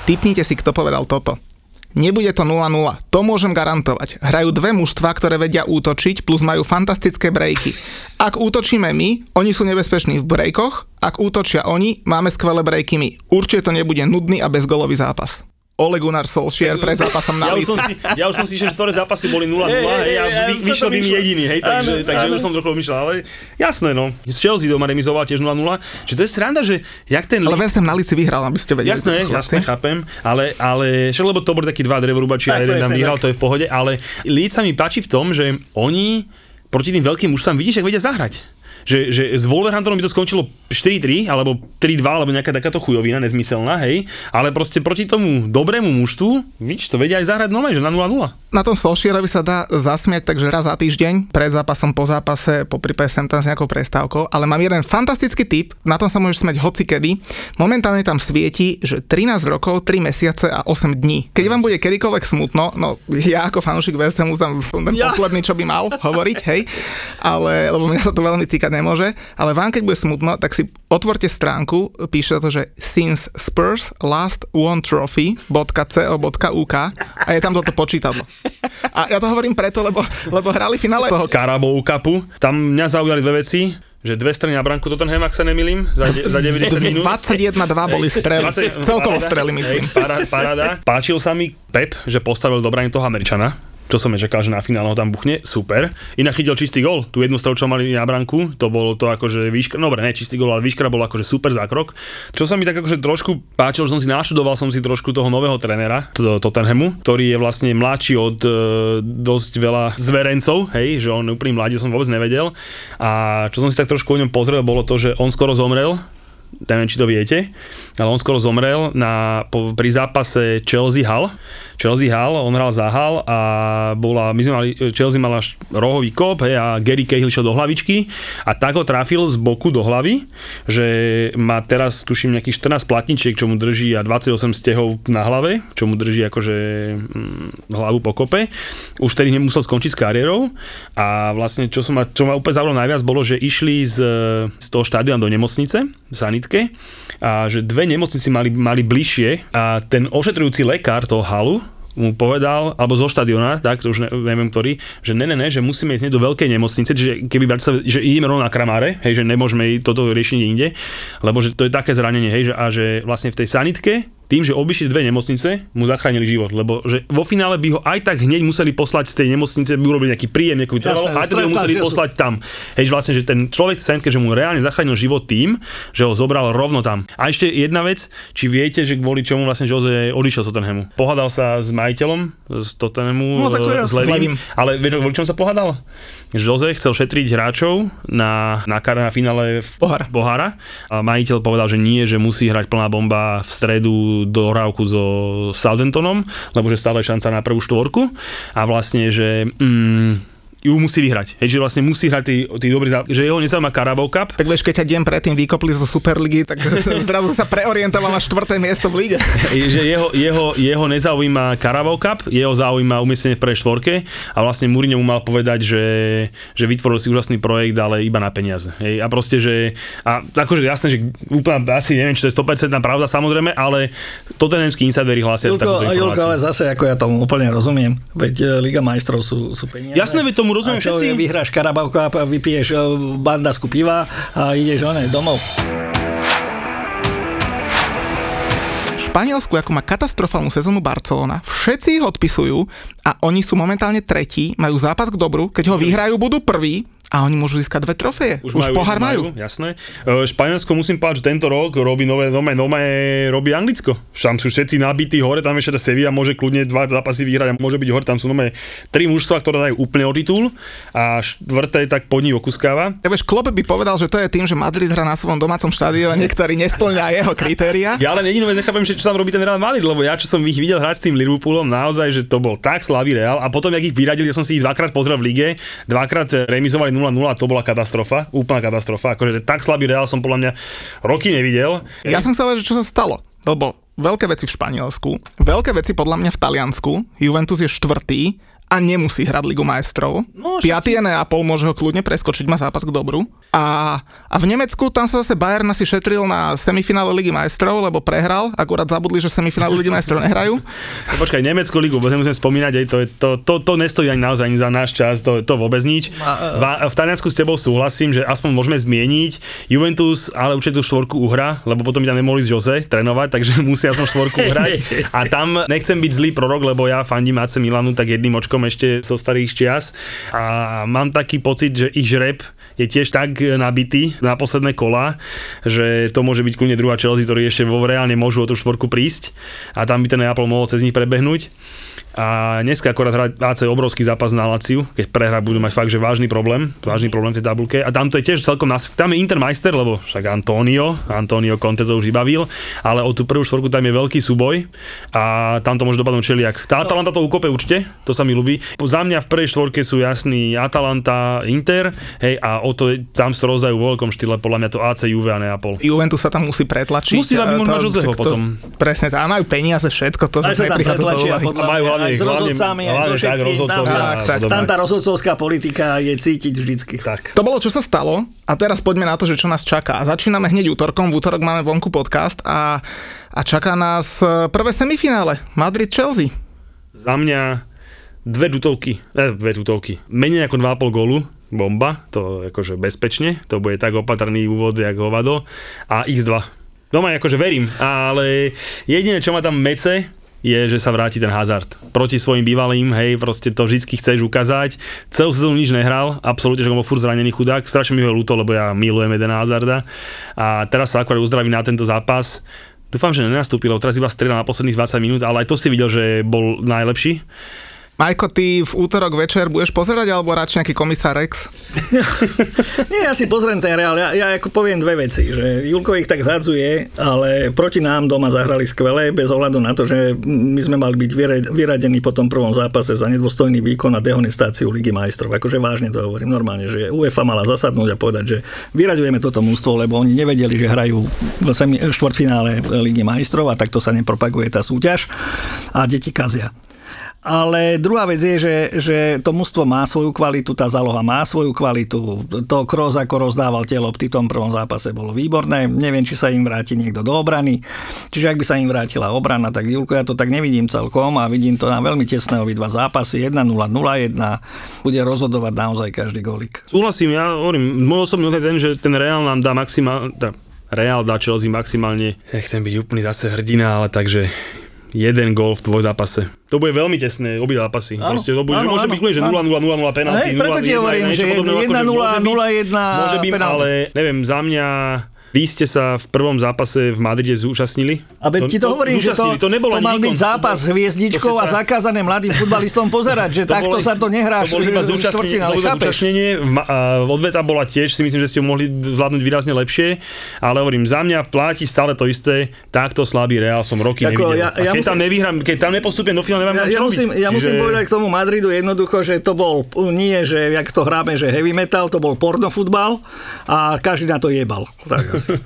D: Typnite si, kto povedal toto. Nebude to 0-0, to môžem garantovať. Hrajú dve mužstva, ktoré vedia útočiť, plus majú fantastické brejky. Ak útočíme my, oni sú nebezpeční v brejkoch, ak útočia oni, máme skvelé brejky my. Určite to nebude nudný a bezgolový zápas. Ole Gunnar Solskjaer pred zápasom na
B: ja už, som si, ja už som si, že ktoré zápasy boli 0-0 hej, hej, a vy, vyšiel by mi jediný, hej, takže, áno, takže áno. už som trochu myšľal, ale jasné no. Z Chelsea doma remizoval tiež 0-0, že to je sranda, že jak ten...
D: Ale West na lici vyhral, aby ste vedeli.
B: Jasné, jasné, chápem, ale, ale však lebo to boli takí dva drevorúbači a jeden tam vyhral, to je v pohode, ale Leeds sa mi páči v tom, že oni proti tým veľkým mužstvám vidíš, ak vedia zahrať že, že s Wolverhamptonom by to skončilo 4-3 alebo 3-2 alebo nejaká takáto chujovina nezmyselná, hej, ale proste proti tomu dobrému mužstvu, vidíš, to vedia aj zahrať normálne, že na 0-0.
D: Na tom Solskjaerovi sa dá zasmiať takže raz za týždeň, pred zápasom, po zápase, po prípade sem tam s nejakou prestávkou, ale mám jeden fantastický tip, na tom sa môžeš smeť hoci kedy. Momentálne tam svieti, že 13 rokov, 3 mesiace a 8 dní. Keď vám bude kedykoľvek smutno, no ja ako fanúšik VSM som ten ja. posledný, čo by mal hovoriť, hej, ale, lebo mňa sa to veľmi týka nemôže, ale vám keď bude smutno, tak si otvorte stránku, píše to, že since Spurs last won trophy.co.uk a je tam toto počítadlo. A ja to hovorím preto, lebo, lebo hrali finále toho
B: Carabao Cupu. Tam mňa zaujali dve veci že dve strany na branku Tottenham, ak sa nemýlim, za, de, za 90 minút.
D: 21-2 boli strely, 20, celkovo strely myslím.
B: Hej, paráda. Páčil sa mi Pep, že postavil do toho Američana, čo som nečakal, že na finále ho tam buchne, super. Inak chytil čistý gol, tú jednu strelu, čo mali na branku, to bolo to akože výška, no dobre, ne čistý gol, ale výška bol akože super zákrok. Čo sa mi tak akože trošku páčilo, že som si naštudoval som si trošku toho nového trénera Tottenhamu, ktorý je vlastne mladší od e, dosť veľa zverencov, hej, že on úplný mladý, som vôbec nevedel. A čo som si tak trošku o ňom pozrel, bolo to, že on skoro zomrel, neviem, či to viete, ale on skoro zomrel na, po, pri zápase Chelsea Hull, Chelsea hal, on hral za hal a bola, my sme mali, Chelsea mala rohový kop hej, a Gary Cahill šiel do hlavičky a tak ho trafil z boku do hlavy, že má teraz tuším nejakých 14 platničiek, čo mu drží a 28 stehov na hlave, čo mu drží akože mm, hlavu po kope. Už tedy musel skončiť s kariérou a vlastne čo, som ma, čo ma úplne zaujalo najviac bolo, že išli z, z toho štádiona do nemocnice sanitke a že dve nemocnice mali, mali bližšie a ten ošetrujúci lekár toho halu mu povedal, alebo zo štadiona, tak, to už ne, neviem ktorý, že ne, ne, ne, že musíme ísť do veľkej nemocnice, čiže keby sa, že ideme rovno na kramáre, hej, že nemôžeme toto riešiť inde, lebo že to je také zranenie, hej, že, a že vlastne v tej sanitke tým, že obišli dve nemocnice, mu zachránili život, lebo že vo finále by ho aj tak hneď museli poslať z tej nemocnice, by urobili nejaký príjem, nejakú trvalo, aj tak by ho museli poslať tam. Hej, vlastne, že ten človek v sanitke, že mu reálne zachránil život tým, že ho zobral rovno tam. A ešte jedna vec, či viete, že kvôli čomu vlastne Jose odišiel z Tottenhamu. Pohádal sa s majiteľom z Tottenhamu,
C: No, tak to je
B: s. Levým, ale vieš, kvôli čomu sa pohádal? Jose chcel šetriť hráčov na, na, na finále v
D: Pohár.
B: Pohára a majiteľ povedal, že nie, že musí hrať plná bomba v stredu do rávku so Southamptonom, lebo že stále šanca na prvú štvorku. A vlastne, že mm, ju musí vyhrať. Hej, že vlastne musí hrať tí, tí dobrí že jeho nezaujíma Carabao Cup,
D: Tak vieš, keď ťa deň predtým vykopli zo Superligy, tak (laughs) zrazu sa preorientoval na štvrté miesto v líge.
B: že jeho, jeho, jeho nezaujíma Carabao Cup, jeho zaujíma umiestnenie v prvej štvorke a vlastne Mourinho mu mal povedať, že, že vytvoril si úžasný projekt, ale iba na peniaze. Hej, a proste, že a akože jasné, že úplne asi neviem, či to je 100% pravda samozrejme, ale tottenhamskí insideri hlásia
C: Julko,
B: takúto
C: Julko, ale
B: informáciu.
C: zase, ako ja tomu úplne rozumiem, veď e, Liga majstrov sú, sú peniaze.
B: Jasné, veď tomu rozumiem
C: a čo
B: všetci.
C: je, vyhráš Carabao Cup, a vypiješ e, bandasku piva a ideš oné, domov.
D: Španielsku, ako má katastrofálnu sezónu Barcelona, všetci ich odpisujú a oni sú momentálne tretí, majú zápas k dobru, keď ho vyhrajú, budú prví a oni môžu získať dve trofeje. Už, Už pohár majú.
B: Jasné. E, Španielsko musím že tento rok robí nové, nové, nové robí Anglicko. Tam sú všetci nabití hore, tam ešte tá Sevilla môže kľudne dva zápasy vyhrať a môže byť hore, tam sú nové tri mužstva, ktoré dajú úplne o titul a štvrté tak pod ní okuskáva.
D: Ja vieš, Klopp by povedal, že to je tým, že Madrid hrá na svojom domácom štadióne, ktorý nesplňa jeho kritéria.
B: Ja len jedinú vec nechápem, že čo tam robí ten Real Madrid, lebo ja čo som ich videl hrať s tým Liverpoolom, naozaj, že to bol tak slabý Real a potom, jak ich vyradili, ja som si ich dvakrát pozrel v lige, dvakrát remizovali 0-0 a to bola katastrofa, úplná katastrofa, akože tak slabý Real som podľa mňa roky nevidel.
D: Ja som chcel vedieť, čo sa stalo, lebo veľké veci v Španielsku, veľké veci podľa mňa v Taliansku, Juventus je štvrtý a nemusí hrať Ligu majstrov.
B: No,
D: Piatý je Neapol, môže ho kľudne preskočiť, má zápas k dobru. A, a v Nemecku tam sa zase Bayern asi šetril na semifinále Ligy majstrov, lebo prehral, akurát zabudli, že semifinále Ligy majstrov nehrajú.
B: No, počkaj, Nemeckú ligu, vôbec nemusím spomínať, aj to, je, to, to, to nestojí ani naozaj ani za náš čas, to, to vôbec nič. V, v Taliansku s tebou súhlasím, že aspoň môžeme zmieniť. Juventus ale určite tú štvorku uhra, lebo potom by tam nemohli z Jose trénovať, (laughs) takže musia tú štvorku uhrať. (laughs) A tam nechcem byť zlý prorok, lebo ja fandím AC Milanu tak jedným očkom ešte zo starých čias. A mám taký pocit, že ich žreb je tiež tak nabitý na posledné kola, že to môže byť kľudne druhá Chelsea, ktorí ešte vo reálne môžu o tú štvorku prísť a tam by ten Neapol mohol cez nich prebehnúť. A dneska akorát hrá AC obrovský zápas na Laciu, keď prehra budú mať fakt, že vážny problém, vážny problém v tej tabulke. A tam to je tiež celkom, nas... tam je Inter majster, lebo však Antonio, Antonio Conte to už vybavil, ale o tú prvú štvorku tam je veľký súboj a tam to môže dopadnúť čeliak. Tá Atalanta to ukope určite, to sa mi ľúbi. Za mňa v prvej štvorke sú jasný Atalanta, Inter, hej, a o to tam sa rozdajú vo veľkom štýle, podľa mňa to AC, Juve a Neapol.
D: Juventus sa tam musí pretlačiť.
B: Musí, aby
D: a
B: možno
D: to-
B: Joseho
D: to-
B: potom.
D: Presne, tam majú peniaze, všetko, to
C: sa tam
D: neprichádza do úvahy.
B: A majú hlavne-
C: s
B: hlavne-
C: rozhodcami, aj so
B: hlavne tak
C: všetkým.
B: Rozhodcov
C: tak,
B: podobne.
C: tam tá rozhodcovská politika je cítiť vždycky.
B: Tak.
D: To bolo, čo sa stalo a teraz poďme na to, že čo nás čaká. Začíname hneď útorkom, v útorok máme vonku podcast a, a čaká nás e, prvé semifinále Madrid-Chelsea.
B: Za mňa dve tutovky, eh, dve tutovky, menej ako 2,5 gólu, bomba, to akože bezpečne, to bude tak opatrný úvod, jak hovado, a x2. Doma akože verím, ale jediné, čo ma tam mece, je, že sa vráti ten Hazard. Proti svojim bývalým, hej, proste to vždy chceš ukázať. Celú sezónu nič nehral, absolútne, že bol furt zranený chudák. Strašne mi ho je ľúto, lebo ja milujem jeden Hazarda. A teraz sa akorát uzdraví na tento zápas. Dúfam, že nenastúpil, lebo teraz iba strieľa na posledných 20 minút, ale aj to si videl, že bol najlepší.
D: Majko, ty v útorok večer budeš pozerať, alebo radšej nejaký komisár Rex? (laughs)
C: Nie, ja si pozriem ten reál. Ja, ja ako poviem dve veci, že Julko ich tak zadzuje, ale proti nám doma zahrali skvele, bez ohľadu na to, že my sme mali byť vyra- vyradení po tom prvom zápase za nedôstojný výkon a dehonestáciu Ligy majstrov. Akože vážne to hovorím normálne, že UEFA mala zasadnúť a povedať, že vyraďujeme toto mústvo, lebo oni nevedeli, že hrajú v štvrtfinále Ligy majstrov a takto sa nepropaguje tá súťaž a deti kazia. Ale druhá vec je, že, že to mužstvo má svoju kvalitu, tá záloha má svoju kvalitu. To Kroos ako rozdával tie lopty v tom prvom zápase bolo výborné. Neviem, či sa im vráti niekto do obrany. Čiže ak by sa im vrátila obrana, tak Julko, ja to tak nevidím celkom a vidím to na veľmi tesné obidva zápasy. 1-0, 0-1. Bude rozhodovať naozaj každý golik.
B: Súhlasím, ja hovorím, môj osobný je ten, že ten Real nám dá maximálne, Real dá Chelsea maximálne, nechcem byť úplný zase hrdina, ale takže jeden gól v tvoj zápase. To bude veľmi tesné, obi zápasy.
C: Áno,
B: Proste to bude,
C: áno,
B: že môže
C: áno,
B: byť kľudne, že 0-0, 0-0 penalty,
C: Hej, preto ti hovorím, že 1-0, 0-1
B: Môže byť,
C: penalty.
B: ale neviem, za mňa vy ste sa v prvom zápase v Madride zúčastnili.
C: A veď ti to hovorím, že to,
B: to, nebol
C: to mal byť zápas s hviezdičkou
B: To
C: a
B: sa-
C: zakázané mladým futbalistom pozerať, že takto
B: bolo-
C: sa to nehrá.
B: To bolo iba zúčastnenie, to iba odveta bola tiež, si myslím, že ste ju mohli zvládnuť výrazne lepšie, ale hovorím, za mňa platí stále to isté, takto slabý Real som roky
C: Ako,
B: nevidel.
C: ja- ja
B: a keď
C: musím-
B: tam nevyhrám, keď tam nepostupím do finále,
C: Ja,
B: neviem,
C: ja,
B: čo
C: musím,
B: robiť.
C: ja musím
B: Čiže-
C: povedať k tomu Madridu jednoducho, že to bol nie, že jak to hráme, že heavy metal, to bol porno futbal a každý na to jebal. Tak asi?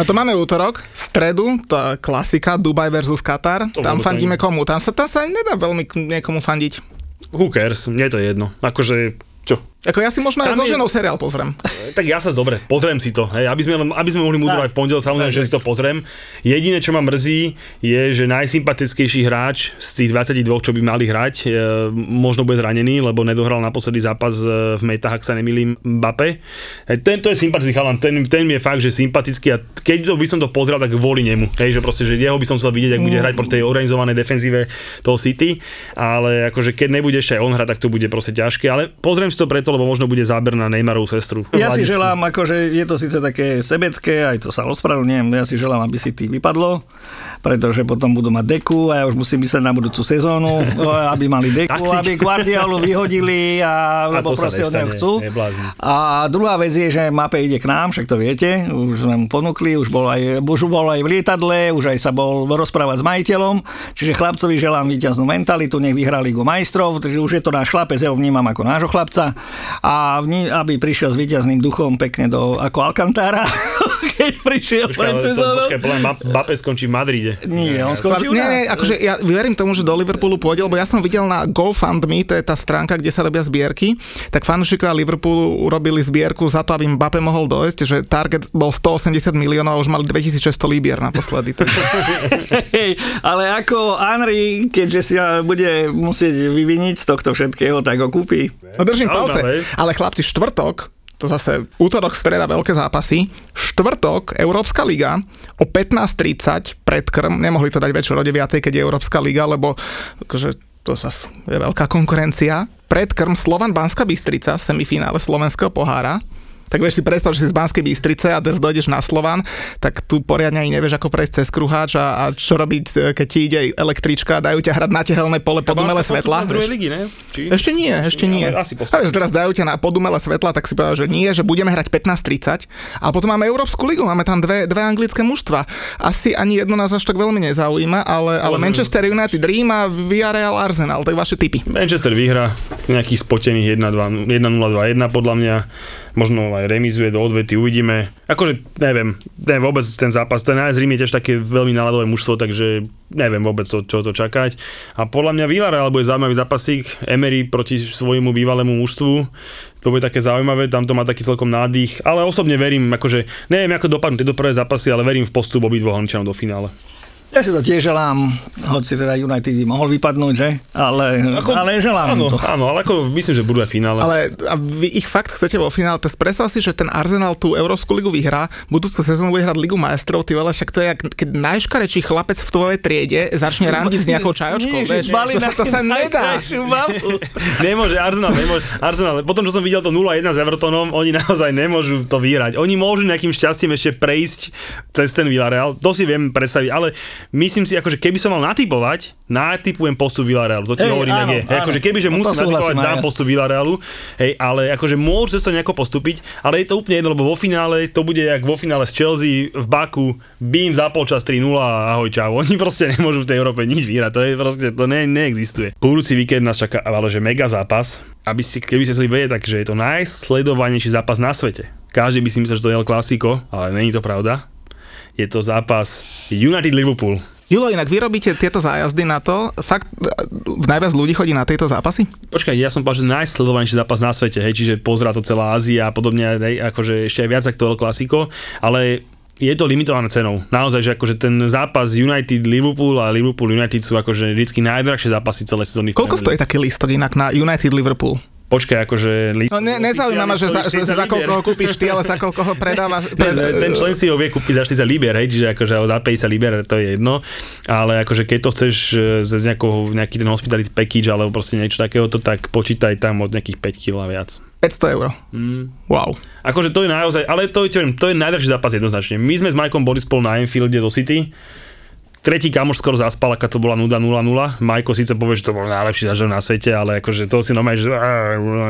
D: No to máme útorok, stredu, tá klasika, Dubaj versus Katar.
B: To
D: tam fandíme komu? Tam sa, tam sa nedá veľmi niekomu fandiť.
B: Who cares, mne to je jedno. Akože, čo?
D: Ako ja si možno aj so
B: je-
D: ženou seriál pozriem.
B: Tak ja sa dobre, pozriem si to, hej, aby, sme, aby sme mohli mudrovať v pondelok, samozrejme, že si to pozriem. Jediné, čo ma mrzí, je, že najsympatickejší hráč z tých 22, čo by mali hrať, e, možno bude zranený, lebo nedohral naposledy zápas e, v metách, ak sa nemýlim, Mbappe. E, Tento je sympatický chalan, ten, ten je fakt, že sympatický a keď to by som to pozrel, tak kvôli nemu. Hej, že proste, že jeho by som chcel vidieť, ak bude hrať proti tej organizovanej defenzíve toho City, ale akože keď nebude ešte aj on hrať, tak to bude proste ťažké, ale pozriem si to preto, lebo možno bude záber na Neymarovú sestru.
C: Ja si
B: Hľadisku.
C: želám, akože je to síce také sebecké, aj to sa ospravedlňujem, ja si želám, aby si tý vypadlo, pretože potom budú mať deku a ja už musím myslieť na budúcu sezónu, (laughs) aby mali deku,
B: Taktik.
C: aby Guardiolu vyhodili, a,
B: A
C: lebo
B: to
C: proste od neho chcú.
B: neblázni.
C: A druhá vec je, že Mape ide k nám, však to viete, už sme mu ponúkli, už bol aj, už bol aj v lietadle, už aj sa bol rozprávať s majiteľom, čiže chlapcovi želám víťaznú mentalitu, nech vyhrá Ligu majstrov, takže už je to náš chlapec, ja ho vnímam ako nášho chlapca a aby prišiel s víťazným duchom pekne do, ako Alcantara, (laughs) keď prišiel
B: Počkaj,
C: pred sezónou.
B: počkaj, mňa Mbappé skončí v Madride.
C: Nie, on skončí u nás.
D: nie, akože ja verím tomu, že do Liverpoolu pôjde, lebo ja som videl na GoFundMe, to je tá stránka, kde sa robia zbierky, tak fanúšikovia Liverpoolu urobili zbierku za to, aby Mbappé mohol dojsť, že target bol 180 miliónov a už mali 2600 libier naposledy. (laughs)
C: Hej, ale ako Henry, keďže si ho bude musieť vyviniť z tohto všetkého, tak ho kúpi.
D: No držím palce, ale chlapci, štvrtok, to zase útorok, streda, veľké zápasy. Štvrtok, Európska liga o 15.30 predkrm, nemohli to dať večer o 9, keď je Európska liga, lebo akože, to zase je veľká konkurencia. Predkrm Slovan Banská Bystrica, semifinále slovenského pohára. Tak vieš si predstav, že si z Banskej Bystrice a dnes dojdeš na Slovan, tak tu poriadne ani nevieš, ako prejsť cez kruháč a, a čo robiť, keď ti ide električka dajú ťa hrať na tehelné pole pod umelé svetla.
B: druhej
D: vieš.
B: ligy, ne? Či?
D: Ešte nie, ešte nie.
B: Asi
D: A že teraz dajú ťa na podumele svetla, tak si povedal, že nie, že budeme hrať 15-30. A potom máme Európsku ligu, máme tam dve, dve anglické mužstva. Asi ani jedno nás až tak veľmi nezaujíma, ale, ale. Manchester United, Dream a Villarreal Arsenal, je vaše typy.
B: Manchester vyhra nejakých spotených 1-2, 1-0, 2-1 podľa mňa. Možno aj remizuje do odvety, uvidíme. Akože neviem, neviem vôbec ten zápas. Ten AS Rím je tiež také veľmi náladové mužstvo, takže neviem vôbec, čo, čo to čakať. A podľa mňa Villarreal bude zaujímavý zápasík. Emery proti svojmu bývalému mužstvu. To bude také zaujímavé, tam to má taký celkom nádych. Ale osobne verím, akože neviem, ako dopadnú tieto prvé zápasy, ale verím v postup obidvoch do finále.
C: Ja si to tiež želám, hoci teda United by mohol vypadnúť, že? Ale,
B: Ako-
C: ale želám
B: áno,
C: to.
B: Áno, ale ako myslím, že budú aj finále.
D: Ale a vy ich fakt chcete vo finále. To predstav si, že ten Arsenal tú Európsku ligu vyhrá, budúcu sezónu bude hrať Ligu majstrov, ty vole, však to je, jak, keď najškarečší chlapec v tvojej triede začne randiť s nejakou čajočkou. Vieš, to, sa, to sa
C: na-
D: nedá. (laughs)
B: Nemôže, Arsenal nemôže. Arsenal, potom čo som videl to 0-1 s Evertonom, oni naozaj nemôžu to vyhrať. Oni môžu nejakým šťastím ešte prejsť cez ten Villarreal, to si viem predstaviť, ale myslím si, akože keby som mal natypovať, natypujem postup Villarealu. To ti
C: Hej,
B: hovorím,
C: áno,
B: je. Hej, akože keby, že
C: No
B: musím natypovať, dám
C: ja.
B: postup Villarealu, hej, ale akože môžu sa nejako postúpiť, ale je to úplne jedno, lebo vo finále to bude jak vo finále s Chelsea v Baku, bím za polčas 3-0 a ahoj čau. Oni proste nemôžu v tej Európe nič vyhrať, to je proste, to ne, neexistuje. Budúci víkend nás čaká ale že mega zápas, aby ste, keby ste chceli vedieť, takže je to najsledovanejší zápas na svete. Každý by si myslel, že to je El Clasico, ale není to pravda. Je to zápas United-Liverpool.
D: Julo, inak vy robíte tieto zájazdy na to, fakt e, najviac ľudí chodí na tieto zápasy?
B: Počkaj, ja som povedal, že najsledovanejší zápas na svete, hej, čiže pozrá to celá Ázia a podobne, hej, akože ešte aj viac ako El Clasico, ale je to limitované cenou. Naozaj, že akože ten zápas United Liverpool a Liverpool United sú akože vždycky najdrahšie zápasy celé sezóny.
D: Koľko stojí taký listok inak na United Liverpool?
B: Počkaj, akože... List,
D: No ne, nezaujíma ma, že za, že za koľko ho kúpiš ty, ale za koľko ho predávaš. (laughs)
B: Ten, ten člen si ho vie kúpiť za 40 liber, hej, čiže akože za 50 liber, to je jedno, ale akože keď to chceš e, cez nejakou, nejaký ten hospitality package alebo proste niečo takéhoto, tak počítaj tam od nejakých 5 kg a viac.
D: 500 eur.
B: Mm.
D: Wow.
B: Akože to je naozaj, ale to, je, to je najdražší zápas jednoznačne. My sme s Majkom boli spolu na Anfielde do City, Tretí kamoš skoro zaspal, aká to bola nuda 0-0. Majko síce povie, že to bol najlepší zažitok na svete, ale akože to si normálne, že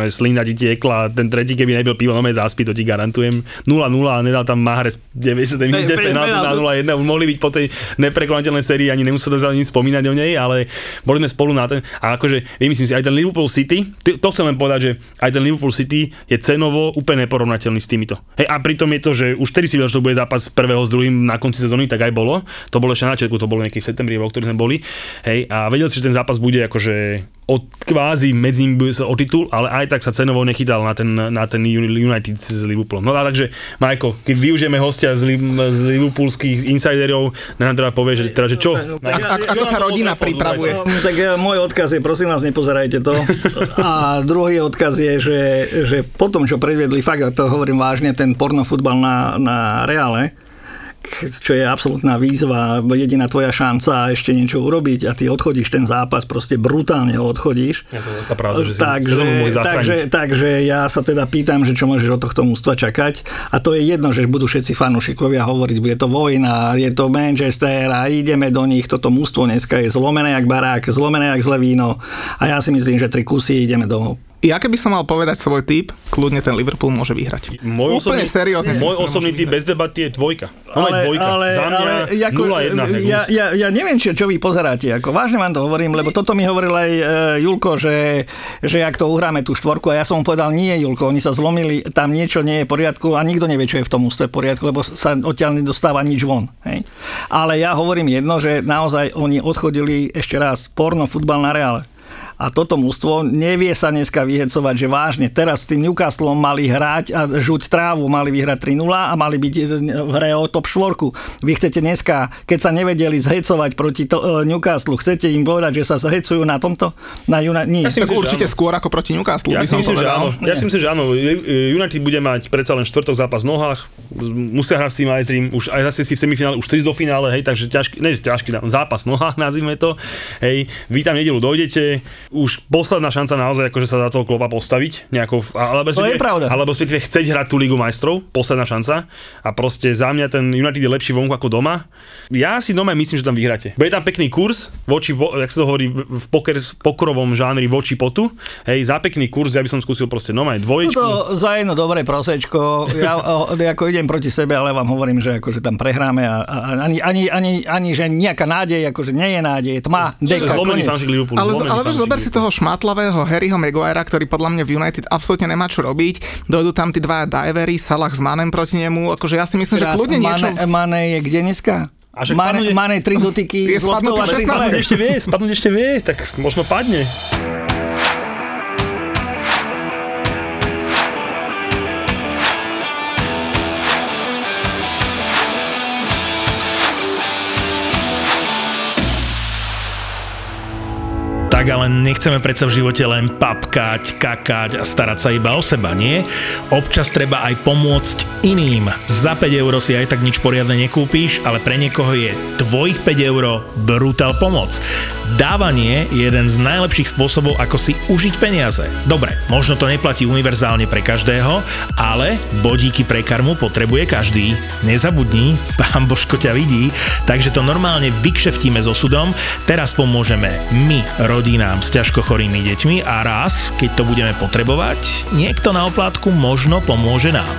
B: slina ti tiekla. Ten tretí, keby nebyl pivo, normálne zaspí, to ti garantujem. 0-0 a nedal tam Mahrez 90 minúte
C: Pe- pe-
B: penáltu na
C: penáltu.
B: 0-1. Už mohli byť po tej neprekonateľnej sérii, ani nemusel sa nič spomínať o nej, ale boli sme spolu na ten. A akože, vymyslím si, aj ten Liverpool City, ty- to chcem len povedať, že aj ten Liverpool City je cenovo úplne neporovnateľný s týmito. Hej, a pritom je to, že už vtedy si vedel, že to bude zápas prvého s druhým na konci sezóny, tak aj bolo. To bolo ešte na začiatku, to bolo niekedy v septembri, v oktobri sme boli. Hej, a vedel si, že ten zápas bude akože od kvázi medzi nimi bude sa o titul, ale aj tak sa cenovo nechytal na ten, na ten Uni- United s Liverpoolom. No a takže, Majko, keď využijeme hostia z, Li- z liverpoolských insiderov, nám teda povie, že, teda, že čo?
C: No, tak ja-
D: Ako, ako sa rodina pripravuje?
C: No, tak e, môj odkaz je, prosím vás, nepozerajte to. (laughs) A druhý odkaz je, že, že po tom, čo predviedli, fakt, a to hovorím vážne, ten pornofutbal na, na Reále, čo je absolútna výzva, jediná tvoja šanca ešte niečo urobiť a ty odchodíš ten zápas, proste brutálne ho odchodíš.
B: Je to pravda, že
C: takže, takže, takže ja sa teda pýtam, že čo môžeš od tohto mústva čakať a to je jedno, že budú všetci fanúšikovia hovoriť, bude to vojna, je to Manchester a ideme do nich, toto mústvo dneska je zlomené jak barák, zlomené jak zlé víno a ja si myslím, že tri kusy ideme domov.
D: Ja keby som mal povedať svoj tip, kľudne ten Liverpool môže vyhrať.
B: Môj
D: Úplne
B: osobný,
D: seriózne
B: Môj osobný typ bez debaty je dvojka. No ale, dvojka.
C: ale,
B: Za mňa
C: ale ako,
B: 0-1. hej,
C: ja, ja, ja, neviem, čo, čo vy pozeráte. Ako, vážne vám to hovorím, lebo toto mi hovoril aj e, Julko, že, že ak to uhráme tú štvorku a ja som mu povedal, nie Julko, oni sa zlomili, tam niečo nie je v poriadku a nikto nevie, čo je v tom ústve v poriadku, lebo sa odtiaľ nedostáva nič von. Hej. Ale ja hovorím jedno, že naozaj oni odchodili ešte raz porno futbal na reále. A toto mústvo nevie sa dneska vyhecovať, že vážne teraz s tým Newcastlom mali hrať a žuť trávu, mali vyhrať 3-0 a mali byť v hre o top 4. Vy chcete dneska, keď sa nevedeli zhecovať proti to, e, Newcastlu, chcete im povedať, že sa zhecujú na tomto? Na Juna, nie.
B: Ja si myslím, že
D: určite
B: áno.
D: skôr ako proti Newcastle,
B: Ja si myslím, že áno. Ja si myslím, že áno. United bude mať predsa len štvrtok zápas v nohách. Musia hrať s tým tým. Už aj zase si v semifinále, už 3 do finále, hej, takže ťažký, ne, ťažký zápas v nohách, (laughs) nazvime to. Hej, vy tam nedelu dojdete. Už posledná šanca naozaj, akože sa za toho klopa postaviť. Nejakou, alebo
C: To je pravda.
B: Alebo respektíve chceť hrať tú Ligu majstrov, posledná šanca. A proste za mňa ten United je lepší vonku ako doma. Ja si doma myslím, že tam vyhráte. Bude tam pekný kurz, voči, vo- jak sa to hovorí, v poker, v pokrovom žánri voči potu. Hej, za pekný kurz, ja by som skúsil proste doma aj
C: No
B: dvoječku.
C: to za jedno dobré prosečko. Ja o, ako idem proti sebe, ale vám hovorím, že akože tam prehráme a, a ani, ani, ani, ani, že nejaká nádej, akože nie je nádej, tma, deka,
B: Zlomený fanšik Liverpoolu.
D: Ale, ale
B: fanšik
D: zober si toho šmatlavého Harryho Maguirea, ktorý podľa mňa v United absolútne nemá čo robiť. Dojdú tam tí dva divery, Salah s Manem proti nemu. Akože ja si myslím, že
C: Teraz
D: kľudne niečo...
C: Mane, Mane je kde dneska?
B: A však
C: Mane,
B: padnúť-
C: Mane, tri dotyky,
D: Je spadnutý
C: tri
D: 16.
B: Spadnúť
C: zlé.
B: ešte vie, spadnúť ešte vie, tak možno padne.
E: Tak ale nechceme predsa v živote len papkať, kakať a starať sa iba o seba, nie? Občas treba aj pomôcť iným. Za 5 eur si aj tak nič poriadne nekúpíš, ale pre niekoho je tvojich 5 eur brutál pomoc. Dávanie je jeden z najlepších spôsobov, ako si užiť peniaze. Dobre, možno to neplatí univerzálne pre každého, ale bodíky pre karmu potrebuje každý. Nezabudni, (laughs) pán Božko ťa vidí, takže to normálne vykšeftíme s osudom. Teraz pomôžeme my, rodinám s ťažko chorými deťmi a raz, keď to budeme potrebovať, niekto na oplátku možno pomôže nám.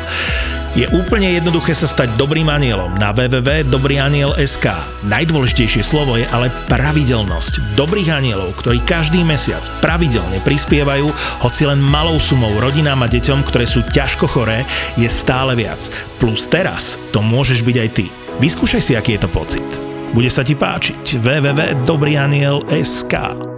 E: Je úplne jednoduché sa stať dobrým anielom na www.dobrýaniel.sk. Najdôležitejšie slovo je ale pravidelnosť dobrých anielov, ktorí každý mesiac pravidelne prispievajú, hoci len malou sumou rodinám a deťom, ktoré sú ťažko choré, je stále viac. Plus teraz to môžeš byť aj ty. Vyskúšaj si, aký je to pocit. Bude sa ti páčiť www.dobrýaniel.sk.